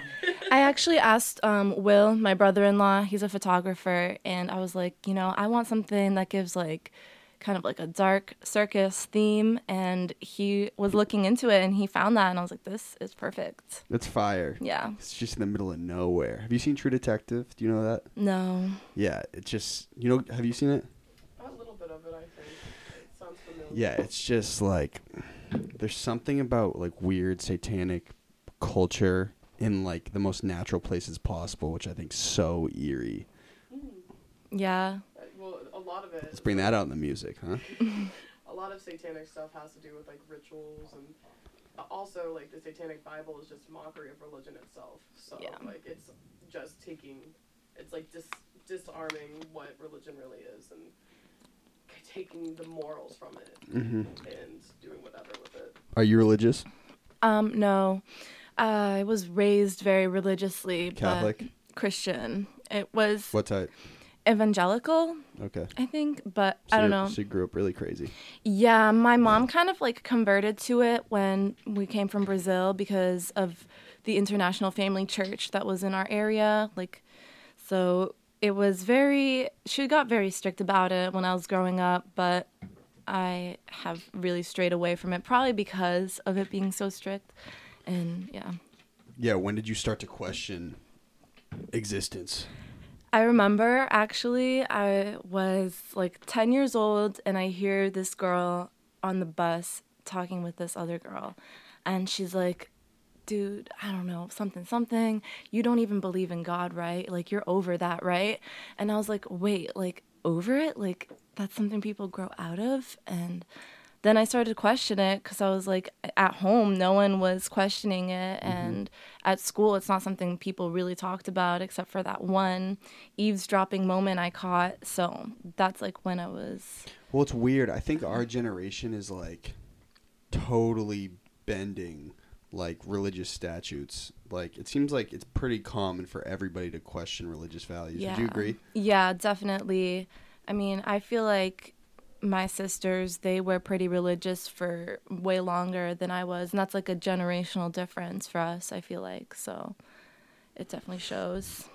I actually asked um, Will, my brother-in-law. He's a photographer, and I was like, you know, I want something that gives like kind of like a dark circus theme. And he was looking into it, and he found that, and I was like, this is perfect. It's fire. Yeah. It's just in the middle of nowhere. Have you seen True Detective? Do you know that? No. Yeah, it's just you know. Have you seen it? A little bit of it, I think. It sounds familiar. Yeah, it's just like there's something about like weird satanic culture in like the most natural places possible, which I think so eerie. Yeah. Uh, Well, a lot of it. Let's bring that out in the music, huh? [LAUGHS] A lot of satanic stuff has to do with like rituals and uh, also like the satanic bible is just mockery of religion itself so Yeah. like it's just taking it's like dis- disarming what religion really is and taking the morals from it hmm and doing whatever with it Are you religious? Um, no. I was raised very religiously, Catholic? but Christian. It was What type? evangelical, Okay. I think, but So I don't know. She grew up really crazy. Yeah, my mom kind of like converted to it when we came from Brazil because of the International Family Church that was in our area. Like, so it was very, she got very strict about it when I was growing up, but I have really strayed away from it, probably because of it being so strict. And yeah. Yeah. When did you start to question existence? I remember actually, I was like 10 years old, and I hear this girl on the bus talking with this other girl. And she's like, dude, I don't know, something, something. You don't even believe in God, right? Like, you're over that, right? And I was like, wait, like, over it? Like, that's something people grow out of? And then I started to question it because I was like, at home, no one was questioning it. Mm-hmm. And at school, it's not something people really talked about except for that one eavesdropping moment I caught. So that's like when I was. Well, it's weird. I think our generation is like totally bending like religious statutes. Like it seems like it's pretty common for everybody to question religious values. Yeah. Would you agree? Yeah, definitely. I mean, I feel like my sisters, they were pretty religious for way longer than I was. And that's like a generational difference for us, I feel like. So it definitely shows.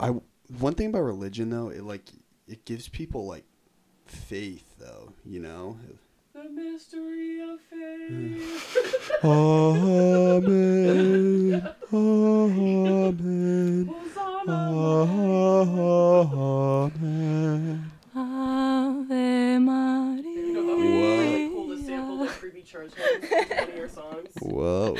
I one thing about religion though, it like it gives people like faith though, you know. the mystery of faith [LAUGHS] Amen. Amen. Amen. Ave Maria. You know, that would be really cool to sample like creepy church hymns in one of your songs. Whoa.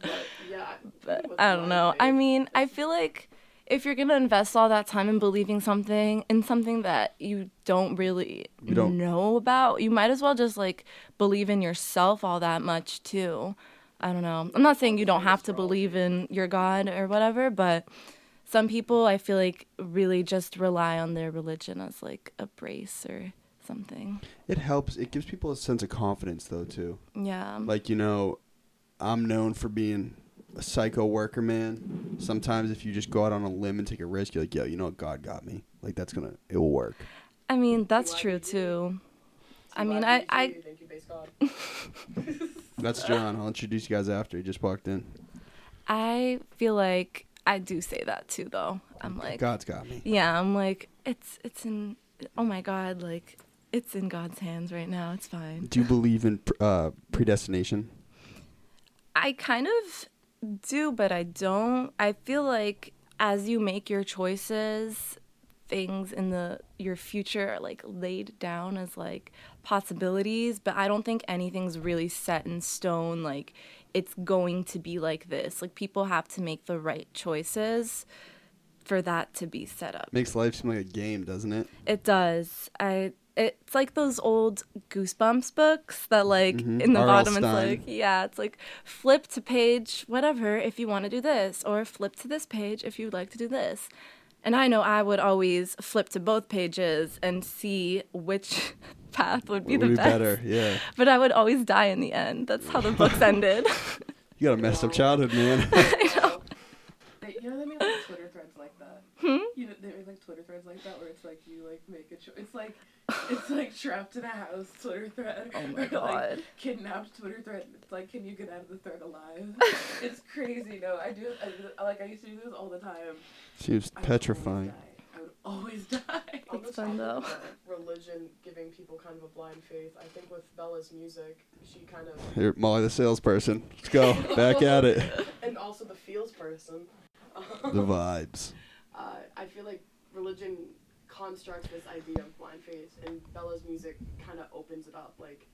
But yeah, but I don't know. I mean, I feel like if you're gonna invest all that time in believing something in something that you don't really You don't- know about, you might as well just like believe in yourself all that much too. I don't know. I'm not saying you don't have to believe in your God or whatever, but some people I feel like really just rely on their religion as like a brace or something. It helps. It gives people a sense of confidence though too. Yeah. Like, you know, I'm known for being a psycho worker, man. Sometimes if you just go out on a limb and take a risk, you're like, yo, you know what? God got me. Like, that's gonna, it will work. I mean, that's Why true too. I mean, I, do you I, think you base God? [LAUGHS] That's John. I'll introduce you guys after. He just walked in. I feel like I do say that too, though. I'm like, God's got me. yeah, I'm like, it's, it's in, oh my God, like, it's in God's hands right now. It's fine. Do you believe in uh, predestination? I kind of do, but I don't. I feel like as you make your choices, things in the your future are like laid down as like possibilities, but I don't think anything's really set in stone like it's going to be like this. Like people have to make the right choices for that to be set up. Makes life seem like a game, doesn't it? It does. I it's like those old goosebumps books that like Mhm. in the R.L. bottom it's like yeah, it's like flip to page whatever if you want to do this or flip to this page if you'd like to do this. And I know I would always flip to both pages and see which [LAUGHS] path would be Would the be best. better, yeah. But I would always die in the end. That's how the books ended. [LAUGHS] You got a messed up childhood, man. [LAUGHS] I They, you know they make like Twitter threads like that. Hmm? You know they make like Twitter threads like that where it's like you like make a choice. It's like it's like trapped in a house Twitter thread. Oh my [LAUGHS] or, God. Like, kidnapped Twitter thread. It's like can you get out of the thread alive? [LAUGHS] it's crazy. No, I do. I do like I used to do this all the time. Seems I petrifying. Always. I would always die. [LAUGHS] It's fun, though. Religion giving people kind of a blind faith. I think with Bella's music, she kind of, Here, Molly the salesperson. Let's go. Back at it. and also the feels person. The vibes. uh, I feel like religion constructs this idea of blind faith, and Bella's music kind of opens it up. Like,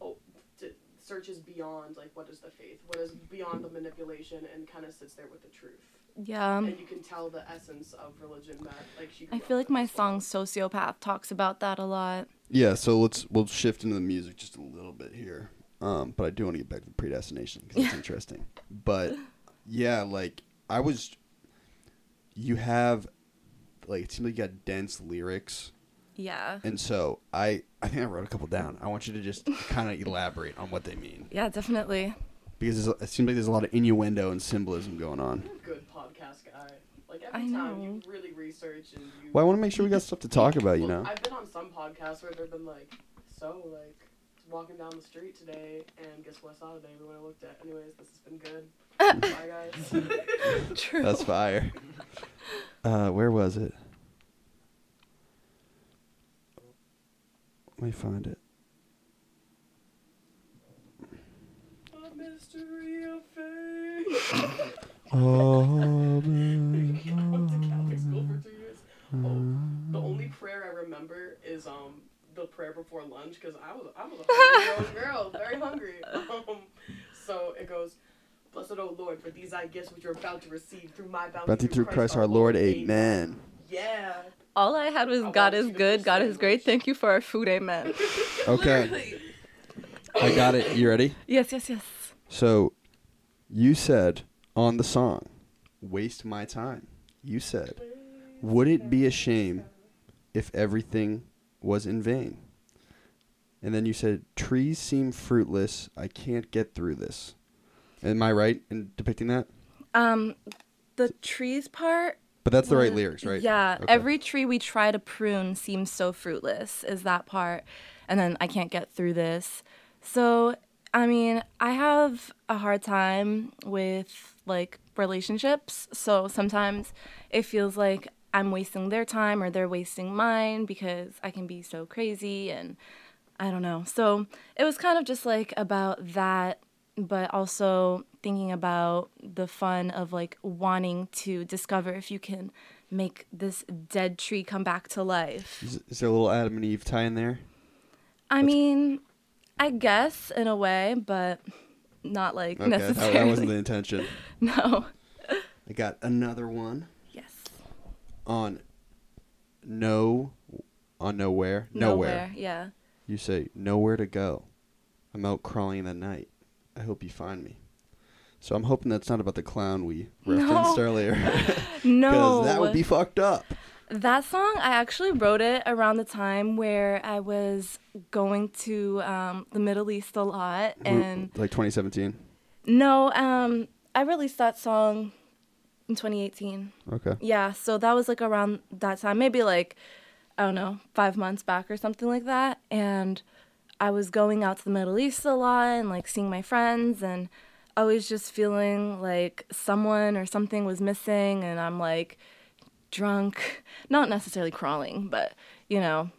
oh, to searches beyond like what is the faith, what is beyond the manipulation, and kind of sits there with the truth. Yeah. and you can tell the essence of religion that like she. I feel like my well. song Sociopath talks about that a lot. Yeah, so let's we'll shift into the music just a little bit here. Um, but I do want to get back to predestination because it's [LAUGHS] interesting. But yeah, like I was, you have, like it seems like you got dense lyrics, Yeah. and so I I think I wrote a couple down. I want you to just kind of [LAUGHS] elaborate on what they mean Yeah, definitely. because there's, it seems like there's a lot of innuendo and symbolism going on. Good podcast guy. Like I every time know. you really research and you. Well, I want to make sure we got stuff to talk about. You Well, know, I've been on some podcasts where they've been like, so like, walking down the street today, and guess what I saw today? But when I looked at, anyways, this has been good. Bye guys. True. that's fire. Uh, where was it? Let me find it. A mystery of faith. Oh, Went to Catholic school for two years. Oh, the only prayer I remember is um the prayer before lunch because I was I was a hungry [LAUGHS] girl, very hungry. [LAUGHS] Um, so it goes, "Blessed O Lord, for these I gifts which you're about to receive through my bounty, bounty through Christ our Lord. Amen. Yeah. All I had was I God is good, do God is great. Thank you for our food, amen. [LAUGHS] Okay, I got it. You ready? yes, yes, yes. So, you said on the song, "Waste my time." You said, "Would it be a shame if everything was in vain?" And then you said, "Trees seem fruitless. I can't get through this." Am I right in depicting that? Um, the trees part. But that's the right lyrics, right? Yeah. Okay. Every tree we try to prune seems so fruitless. Is that part? And then I can't get through this. So I mean, I have a hard time with like relationships. So sometimes it feels like I'm wasting their time or they're wasting mine because I can be so crazy and I don't know. So it was kind of just like about that, but also thinking about the fun of like wanting to discover if you can make this dead tree come back to life. Is, is there a little Adam and Eve tie in there? I mean, I guess in a way, but not like Okay, necessarily. that wasn't the intention. [LAUGHS] no. I got another one Yes. on no on nowhere nowhere. Yeah. You say nowhere to go. I'm out crawling in the night. I hope you find me. So I'm hoping that's not about the clown we [LAUGHS] referenced No. earlier, [LAUGHS] [LAUGHS] because No. that would be fucked up. That song, I actually wrote it around the time where I was going to um, the Middle East a lot, and like 2017. no, um, I released that song in 2018. Okay. Yeah, so that was like around that time, maybe like I don't know, five months back or something like that. And I was going out to the Middle East a lot and like seeing my friends, and I was just feeling like someone or something was missing, and I'm like drunk, not necessarily crawling, but you know,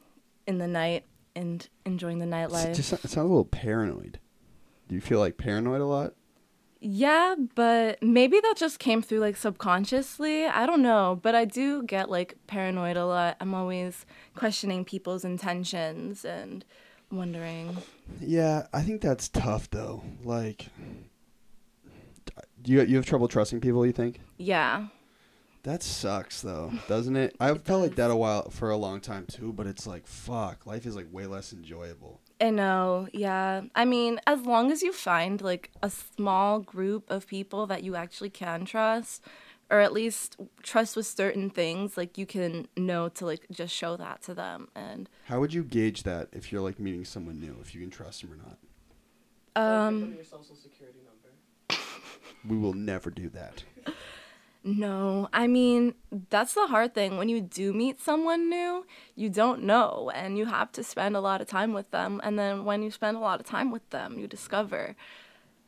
in the night and enjoying the It nightlife. just it sounds a little paranoid. Do you feel like paranoid a lot? Yeah, but maybe that just came through like subconsciously. I don't know, but I do get like paranoid a lot. I'm always questioning people's intentions and wondering. Yeah, I think that's tough though. Like, do you you have trouble trusting people? You think Yeah. that sucks though, doesn't it? I felt like that a while for a long time too, but it's like fuck, life is like way less enjoyable. I know. Yeah. I mean, as long as you find like a small group of people that you actually can trust or at least trust with certain things, like you can know to like just show that to them and How would you gauge that if you're like meeting someone new, if you can trust them or not? Um your social security number. [LAUGHS] We will never do that. No, I mean, that's the hard thing. When you do meet someone new, you don't know, and you have to spend a lot of time with them. And then when you spend a lot of time with them, you discover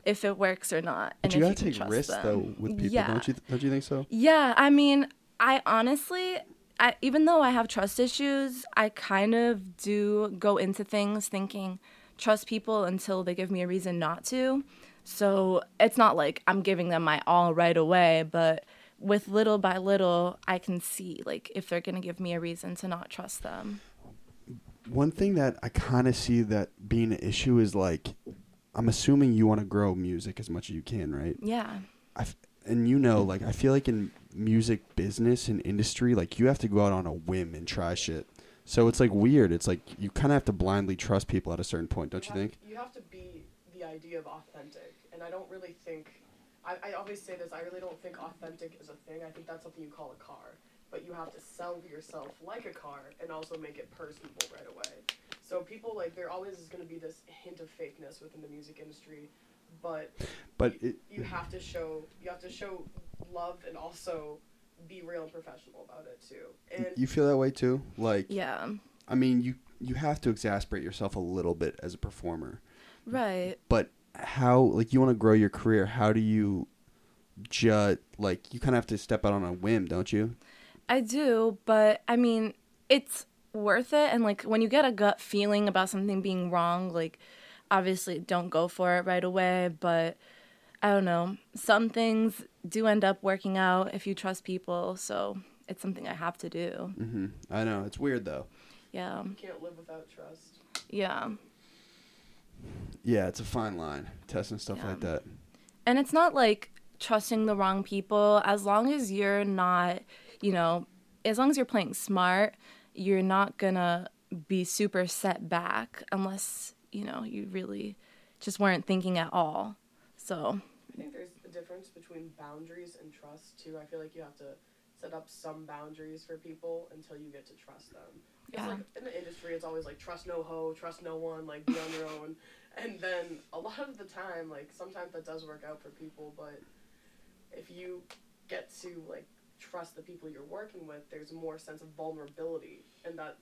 if it works or not. And But you gotta can take risks them. though with people, yeah. don't you? Don't you think so? Yeah, I mean, I honestly, I, even though I have trust issues, I kind of do go into things thinking trust people until they give me a reason not to. So it's not like I'm giving them my all right away, but with little by little, I can see like if they're gonna give me a reason to not trust them. One thing that I kind of see that being an issue is like, I'm assuming you want to grow music as much as you can, right? Yeah. And you know, like I feel like in music business and industry, like you have to go out on a whim and try shit. So it's like weird. It's like you kind of have to blindly trust people at a certain point, don't you have, think? You have to be the idea of authentic, and I don't really think. I, I always say this. I really don't think authentic is a thing. I think that's something you call a car, but you have to sell yourself like a car and also make it personable right away. So people like there always is going to be this hint of fakeness within the music industry, but But you, it, you have to show you have to show love and also be real and professional about it too. And you feel that way too? Like, Yeah. I mean, you you have to exasperate yourself a little bit as a performer. Right. But how, like, you want to grow your career? How do you judge? Like, you kind of have to step out on a whim, don't you? I do, but I mean, it's worth it. And like when you get a gut feeling about something being wrong, like obviously don't go for it right away. But I don't know. Some things do end up working out if you trust people. So it's something I have to do. Mm-hmm. I know it's weird though. Yeah. you can't live without trust. Yeah. Yeah, it's a fine line, testing stuff Yeah. like that. And it's not like trusting the wrong people. As long as you're not, you know, as long as you're playing smart, you're not gonna be super set back unless, you know, you really just weren't thinking at all. So, I think there's a difference between boundaries and trust too. I feel like you have to set up some boundaries for people until you get to trust them. Because Yeah. like in the industry, it's always like trust no hoe, trust no one, like be on your own. [LAUGHS] And then a lot of the time, like sometimes that does work out for people, but if you get to like trust the people you're working with, there's more sense of vulnerability, and that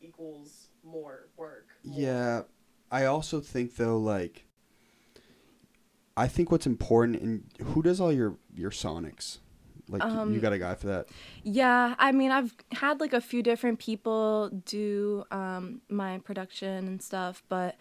equals more work. more- Yeah, I also think though, like, I think what's important and who does all your your sonics? Like, you Um, got a guy for that? yeah, I mean, I've had like a few different people do um, my production and stuff, but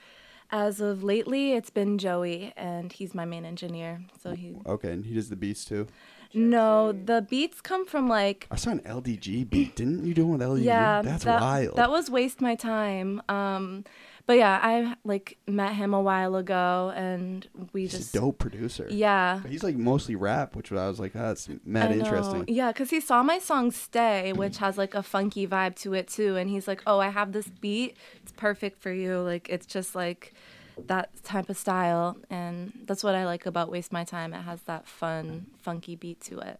as of lately, it's been Joey, and he's my main engineer. So he. Okay, and he does the beats too. No, the beats come from like I saw an LDG beat. Didn't you do one with LDG? yeah that's that, wild. that was waste my time um but yeah i like met him a while ago and we He's just a dope producer. yeah But he's like mostly rap, which I was like, oh, that's mad interesting. Yeah, because he saw my song Stay, which has like a funky vibe to it too. And he's like, Oh, I have this beat. It's perfect for you. Like, it's just like that type of style. And that's what I like about Waste My Time. It has that fun, funky beat to it.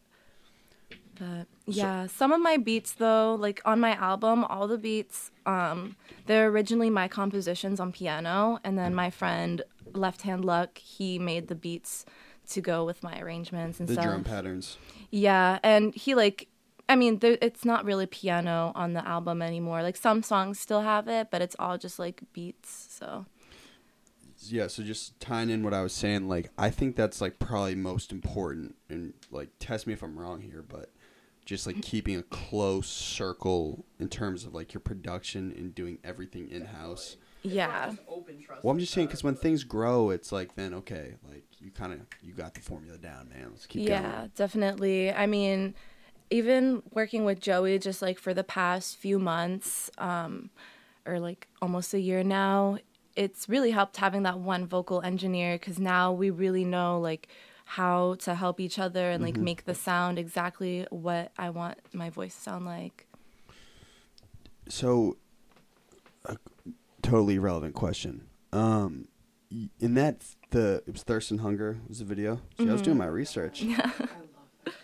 But yeah, some of my beats though, like on my album, all the beats, um, they're originally my compositions on piano, and then my friend Left Hand Luck, he made the beats to go with my arrangements and The stuff. drum patterns. Yeah, and he like, I mean, there, it's not really piano on the album anymore. Like some songs still have it, but it's all just like beats. So Yeah, so just tying in what I was saying, like I think that's like probably most important, and like test me if I'm wrong here, but just like keeping a close circle in terms of like your production and doing everything in house. Yeah, just open trust Well, I'm just saying because when things grow, it's like then okay, like you kind of you got the formula down, man. Let's keep yeah, going. Yeah, definitely. I mean, even working with Joey just like for the past few months, um, or like almost a year now, it's really helped having that one vocal engineer because now we really know like how to help each other and like make the sound exactly what I want my voice to sound like. So, a totally irrelevant question. Um, in that the it was Thirst and Hunger was the video. See, I was doing my research. [LAUGHS] I love hunger.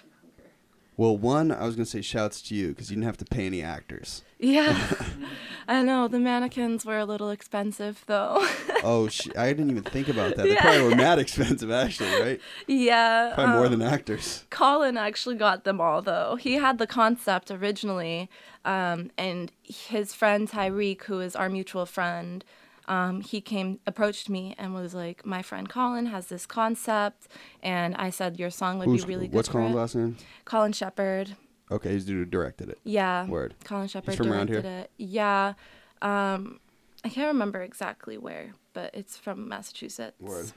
Well, one, I was gonna say shouts to you because you didn't have to pay any actors. Yeah. [LAUGHS] [LAUGHS] I know the mannequins were a little expensive though. [LAUGHS] Oh, sh- I didn't even think about that. They probably were mad expensive, actually, right? yeah. Probably more um, than actors. Colin actually got them all though. He had the concept originally, um, and his friend Tyreek, who is our mutual friend, um, he came approached me and was like, "My friend Colin has this concept," and I said, "Your song would Who's be really good." what's Colin's last name? Colin Shepard. Okay, he's the dude who directed it. Yeah. Word. Colin Shepard from around directed here? it. Yeah. Um, I can't remember exactly where, but it's from Massachusetts. Word.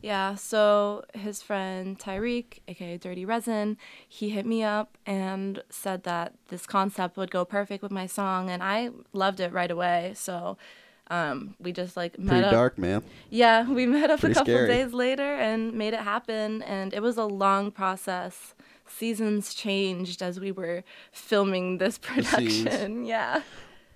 Yeah, so his friend Tyreek, aka Dirty Resin, he hit me up and said that this concept would go perfect with my song, and I loved it right away. So Um, we just like met Pretty up. dark, man. Yeah, we met up Pretty a couple scary. days later and made it happen. And it was a long process. Seasons changed as we were filming this production. [LAUGHS] Yeah.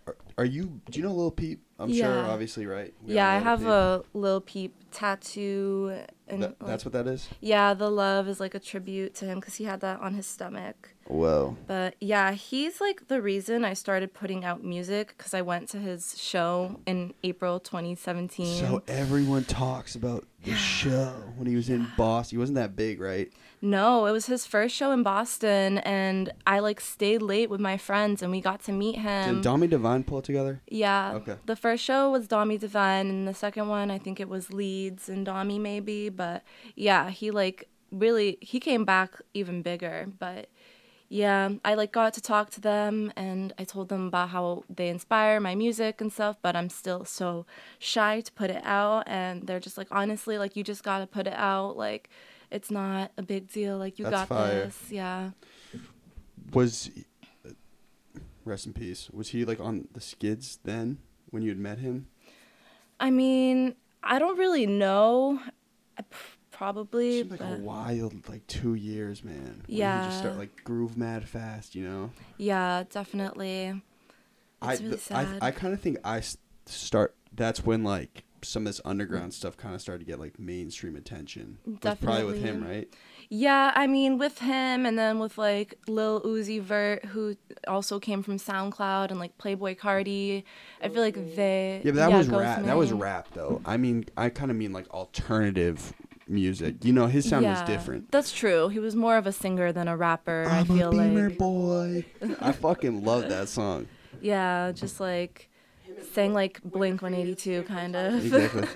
Are, are you? Do you know Lil Peep? I'm sure, obviously, right? We yeah, I have Lil a Lil Peep tattoo. And That- that's what that is. yeah, the love is like a tribute to him because he had that on his stomach. Whoa. But yeah, he's like the reason I started putting out music because I went to his show in April 2017. So everyone talks about the show when he was in Boston. He wasn't that big, right? No, it was his first show in Boston, and I like stayed late with my friends, and we got to meet him. Did Domi Devine pull it together? yeah. Okay. The first show was Domi Divine, and the second one I think it was Leeds and Domi maybe, but yeah, he like really he came back even bigger, but. Yeah, I like got to talk to them and I told them about how they inspire my music and stuff, but I'm still so shy to put it out and they're just like honestly like you just got to put it out like it's not a big deal like you That's got fire. this. Yeah. Was rest in peace. Was he like on the skids then when you had met him? I mean, I don't really know. I probably like a wild like two years, man. Yeah, He just start like groove mad fast, you know. Yeah, definitely. I really th- I. I kind of think I start. That's when like some of this underground mm. stuff kind of started to get like mainstream attention. It was probably with him, right? Yeah, I mean, with him and then with like Lil Uzi Vert, who also came from SoundCloud, and like Playboi Carti. I feel like they. Yeah, but that was Ghost rap. That was rap though. I mean, I kind of mean like alternative music. You know, his sound yeah, was different. That's true. He was more of a singer than a rapper. I I'm feel a beamer like. boy. I fucking love that song. Yeah, just like sang like Blink 182 kind of. Exactly.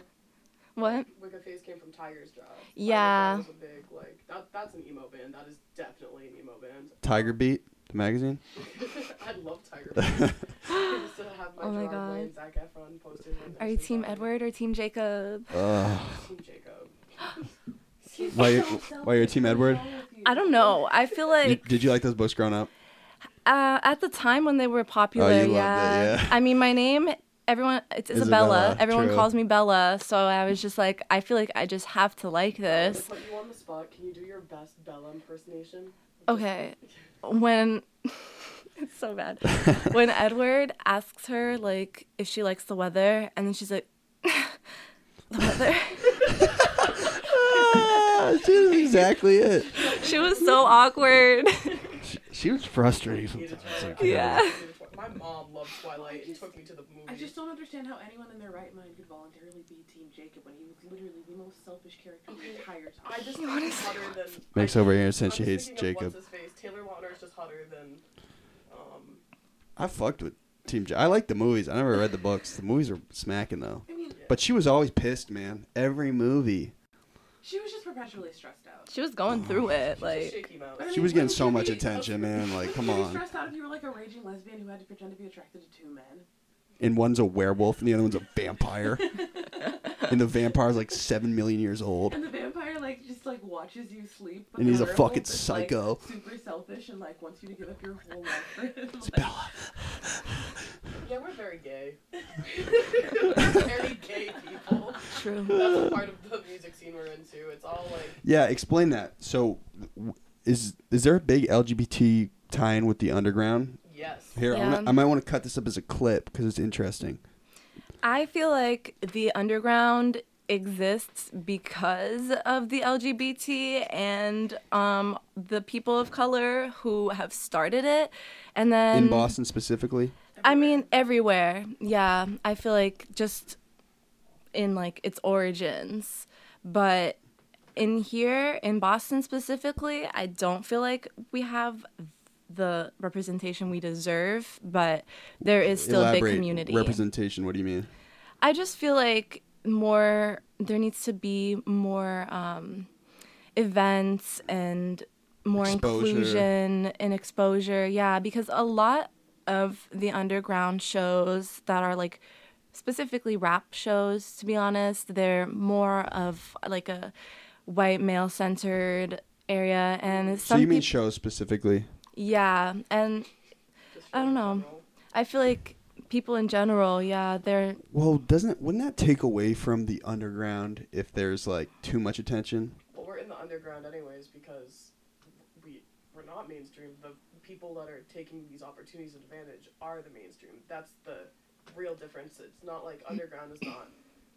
what? Wicca Phase came from Tiger's Jaw. Yeah. Jaw was a big like that. That's an emo band. That is definitely an emo band. Tiger Beat, the magazine. [LAUGHS] I love Tiger. Band. [LAUGHS] I used to have my Oh my Gerard God. Way and Zac Efron posters. on Are you Team Cola. Edward or Team Jacob? Ugh. Team Jacob. [GASPS] Why, you- why you're Team Edward? I don't know. I feel You- like did you like those books growing up? Uh, at the time when they were popular, Oh, you loved it, yeah. yeah. I mean, my name, everyone, it's Isabella. Isabella, Everyone true. calls me Bella. So I was just like, I feel like I just have to like To this. put you on the spot, can you do your best Bella impersonation? Okay. When. [LAUGHS] it's so bad. [LAUGHS] when Edward asks her, like, if she likes the weather, and then she's like, [LAUGHS] the weather. Ah, dude, exactly it. she was so awkward. She, she was frustrating sometimes. Twilight. Like, Yeah. I My mom loved Twilight and took me to the movie. I just don't understand how anyone in their right mind could voluntarily be Team Jacob when he was literally the most selfish character the entire time. I just think he's hotter than. [LAUGHS] Makes over here since she hates thinking of Jacob. What's his face? Taylor Lautner's just hotter than. Um, I fucked with Team J. I like the movies. I never read the books. The movies are smacking though. I mean, But she was always pissed, man. Every movie. She was just perpetually stressed out. She was going through mm-hmm. it. she's a Like, shaky mouse. But I She was getting wouldn't so you much be- attention, [LAUGHS] man. Like, come Would you be on. stressed out if you were like a raging lesbian who had to pretend to be attracted to two men. And one's a werewolf and the other one's a vampire. and the vampire's like seven million years old. And the vampire like just like watches you sleep. And he's a fucking is, like, psycho. super selfish and like wants you to give up your whole life for him. Like, Bella. Yeah, we're very gay. [LAUGHS] very gay people. true. That's a part of the music scene we're into. It's all like. Yeah, explain that. So, is is there a big LGBT tie-in with the underground? Yes. Here, I'm Yeah. gonna, I might want to cut this up as a clip because it's interesting. I feel like the underground exists because of the LGBT and um, the people of color who have started it. And then In Boston specifically. I mean everywhere. Yeah, I feel like just in like its origins, but in here in Boston specifically, I don't feel like we have the representation we deserve, but there is still a big community. Representation. What do you mean? I just feel like more there needs to be more um, events and more Exposure. inclusion and exposure. Yeah, because a lot of the underground shows that are like specifically rap shows, to be honest, they're more of like a white male centered area and So you mean peop- shows specifically? Yeah and I don't know. I feel like people in general, yeah, they're Well, doesn't wouldn't that take away from the underground if there's like too much attention? Well, we're in the underground anyways because we we're not mainstream. The people that are taking these opportunities advantage are the mainstream. That's the real difference. It's not like underground is not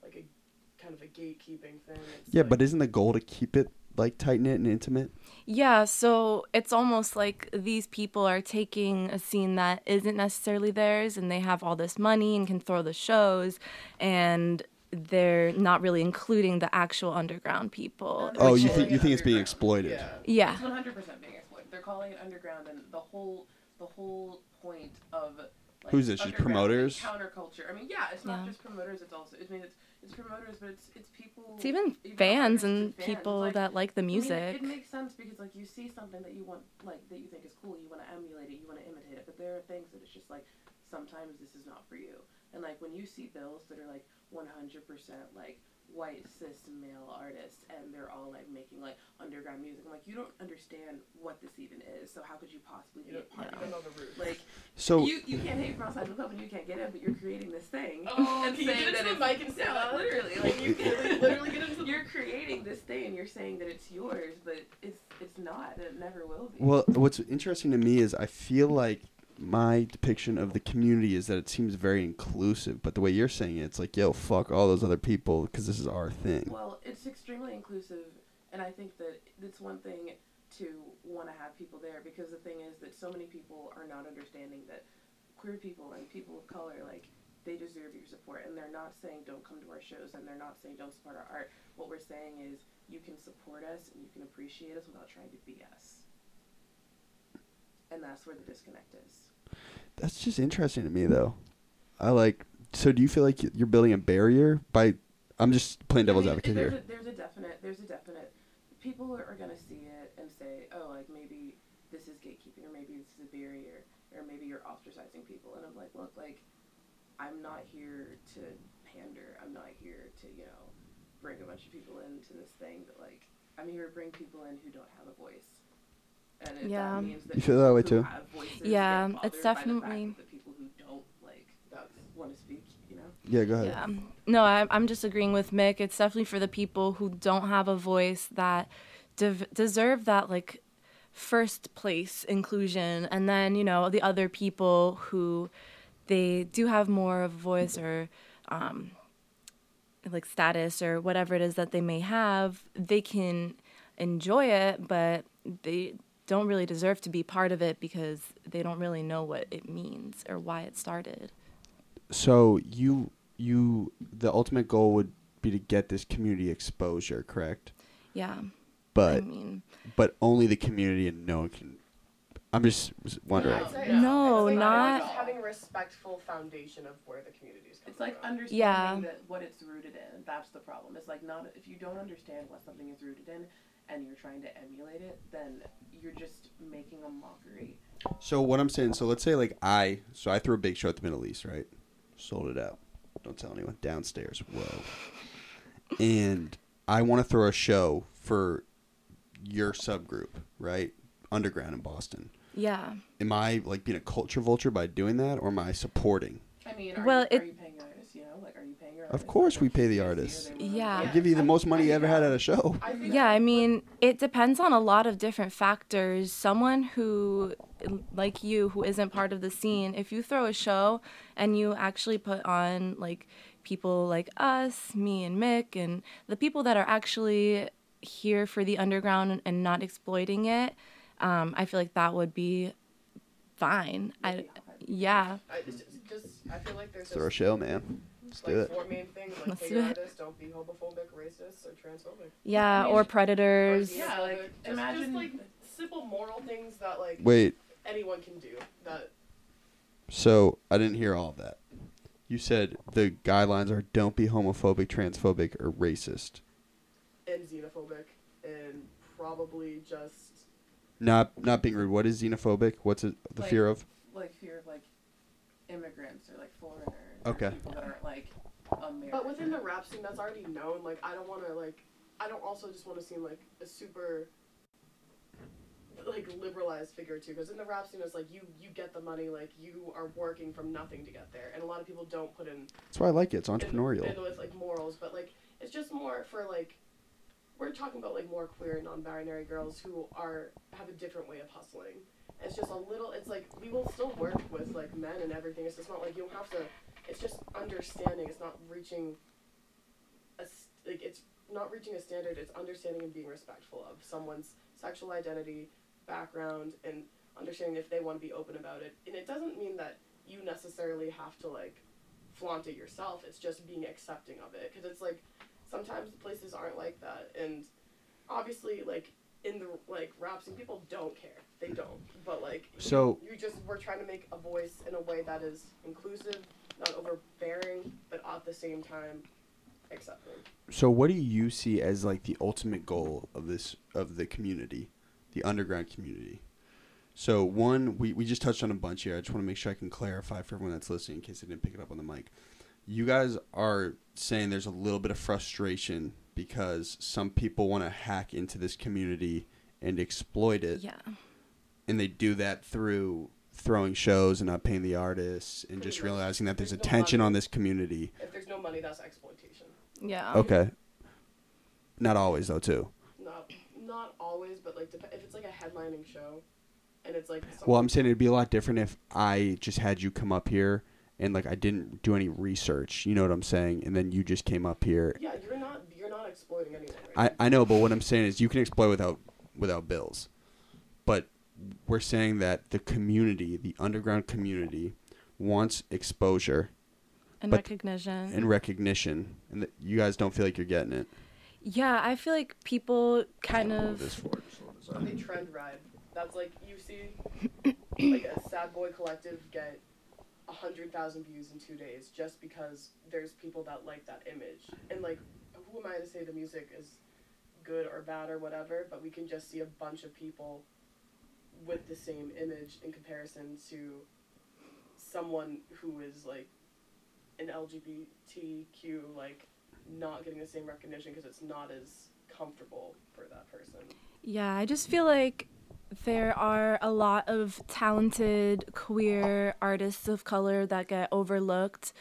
like a kind of a gatekeeping thing. It's Yeah, like, but isn't the goal to keep it like tight knit and intimate? Yeah, so it's almost like these people are taking a scene that isn't necessarily theirs and they have all this money and can throw the shows and they're not really including the actual underground people. Oh, you think you think it's being exploited? Yeah. Yeah. It's one hundred percent being exploited. They're calling it underground, and the whole the whole point of like, Who's this, just promoters? and Counterculture. I mean, yeah, it's not Yeah. just promoters. It's also I mean it's it's promoters, but it's it's people. It's even fans and fans. people Like, that like the I mean, music. it makes sense because like you see something that you want like that you think is cool, you want to emulate it, you want to imitate it, but there are things that it's just like sometimes this is not for you. And like when you see bills that are like 100% like white cis male artists and they're all like making like underground music, I'm like you don't understand what this even is. So how could you possibly be a part of it? know the root. Like So you you can't hate Frost Hydro Club and you can't get in, but you're creating this thing. Oh, and can you saying get into that the it's- mic and say yeah, that? literally Like like you [LAUGHS] can literally get into you're creating this thing and you're saying that it's yours, but it's it's not. and It never will be. Well, what's interesting to me is I feel like my depiction of the community is that it seems very inclusive, but the way you're saying it, it's like, yo, fuck all those other people because this is our thing. Well, it's extremely inclusive, and I think that it's one thing to want to have people there because the thing is that so many people are not understanding that queer people and people of color like they deserve your support and they're not saying don't come to our shows and they're not saying don't support our art what we're saying is you can support us and you can appreciate us without trying to be us and that's where the disconnect is That's just interesting to me, though. I like. So, do you feel like you're building a barrier by? I'm just playing devil's I mean, advocate there's here. A, there's a definite, there's a definite. People are, are gonna see it and say, oh, like maybe this is gatekeeping, or maybe this is a barrier, or maybe you're ostracizing people. And I'm like, look, like, I'm not here to pander. I'm not here to, you know, bring a bunch of people into this thing. But like, I'm here to bring people in who don't have a voice. And if Yeah. that means that You feel that way too? voices Yeah, it's bothered by the fact definitely- that the people who don't like speak, you know. Yeah, go ahead. Yeah. No, I, I'm just agreeing with Mick. It's definitely for the people who don't have a voice that dev- deserve that like first place inclusion, and then you know the other people who they do have more of a voice or um, like status or whatever it is that they may have, they can enjoy it, but they don't really deserve to be part of it because they don't really know what it means or why it started. So you you the ultimate goal would be to get this community exposure, correct? Yeah. But I But mean, but only the community and no one can. I'm just wondering. I'd No, I'd not- just having a respectful foundation of where the community is coming It's like from. understanding Yeah. that what it's rooted in. That's the problem. It's like not if you don't understand what something is rooted in, and you're trying to emulate it, then you're just making a mockery. So what I'm saying, so let's say like I, so I threw a big show at the Middle East, right? Sold it out. Don't tell anyone. Downstairs. Whoa. And I want to throw a show for your subgroup, right? Underground in Boston. yeah. Am I like being a culture vulture by doing that, or am I supporting? I mean, are, Well, you, it- know, like are you paying your Of artists? course Like, we pay the artists. or they wanna- Yeah. I give you the most money you ever had at a show. I Yeah, I mean, it depends on a lot of different factors. Someone who, like you, who isn't part of the scene, if you throw a show and you actually put on like people like us, me and Mick, and the people that are actually here for the underground and, and not exploiting it, um, I feel like that would be fine. I, yeah, I, it's just, just I feel like there's Let's throw a just show, man. Let's do like it. four main things like Let's pay do your it. artists, don't be homophobic, racist, or transphobic. yeah, I mean, or predators. Yeah, like, just, imagine- just like simple moral things that like Wait. anyone can do that So I didn't hear all of that. You said the guidelines are don't be homophobic, transphobic, or racist. and xenophobic and probably just Not not being rude. What is xenophobic? What's it, the Like- fear of? like fear of like immigrants or like foreigners. Or Okay. People that aren't like American. but within the rap scene that's already known like i don't want to like i don't also just want to seem like a super like liberalized figure too because in the rap scene it's like you you get the money like you are working from nothing to get there and a lot of people don't put in That's why I like it. It's in- entrepreneurial. in with like morals but like it's just more for like we're talking about like more queer and non-binary girls who are have a different way of hustling it's just a little it's like we will still work with like men and everything it's just not like you don't have to it's just understanding it's not reaching a like it's not reaching a standard it's understanding and being respectful of someone's sexual identity background and understanding if they want to be open about it. And it doesn't mean that you necessarily have to like flaunt it yourself it's just being accepting of it. Because it's like sometimes places aren't like that and obviously like in the like rap scene people don't care. They don't but like So- you, just we're trying to make a voice in a way that is inclusive not overbearing but at the same time accepting So what do you see as like the ultimate goal of this of the community, the underground community? So one, we, we just touched on a bunch here. I just want to make sure I can clarify for everyone that's listening in case they didn't pick it up on the mic. You guys are saying there's a little bit of frustration because some people want to hack into this community and exploit it, Yeah. and they do that through throwing shows and not paying the artists and Pretty just much. realizing that there's a There's no tension money. on this community. if there's no money that's exploitation Yeah. Okay. Not always though, too. not not always but like dep- if it's like a headlining show and it's like Well, I'm saying it'd be a lot different if I just had you come up here and like I didn't do any research. You know what I'm saying? And then you just came up here. yeah you're not you're not exploiting anyone right I I know, but what I'm saying is you can exploit without without bills. But we're saying that the community, the underground community, wants exposure And But- recognition. and recognition, and that you guys don't feel like you're getting it. yeah, I feel like people kind of. This for it, so they trend ride that's like you see [COUGHS] like a sad boy collective get a hundred thousand views in two days just because there's people that like that image and like who am i to say the music is good or bad or whatever but we can just see a bunch of people with the same image in comparison to someone who is like an lgbtq like not getting the same recognition because it's not as comfortable for that person Yeah, I just feel like there are a lot of talented queer artists of color that get overlooked.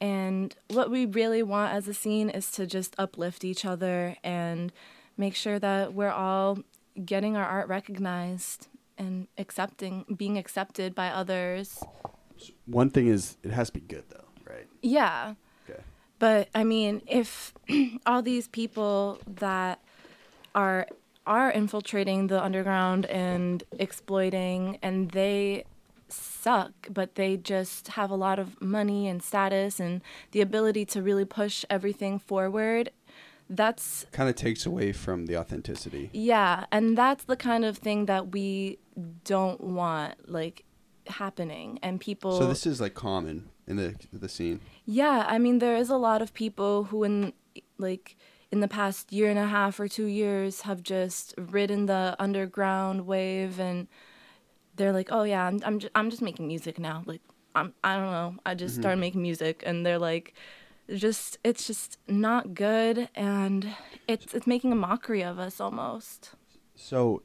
And what we really want as a scene is to just uplift each other and make sure that we're all getting our art recognized and accepting being accepted by others. one thing is it has to be good though, right? Yeah. Okay. But I mean, if [CLEARS THROAT] all these people that are are infiltrating the underground and exploiting and they suck, but they just have a lot of money and status and the ability to really push everything forward, that's Kind of takes away from the authenticity. yeah, and that's the kind of thing that we don't want like happening and people So this is like common in the the scene. Yeah, I mean there is a lot of people who in like in the past year and a half or 2 years have just ridden the underground wave and they're like, "Oh yeah, I'm I'm just, I'm just making music now." Like I'm I don't know. I just mm-hmm. started making music and they're like just it's just not good and it's it's making a mockery of us almost. So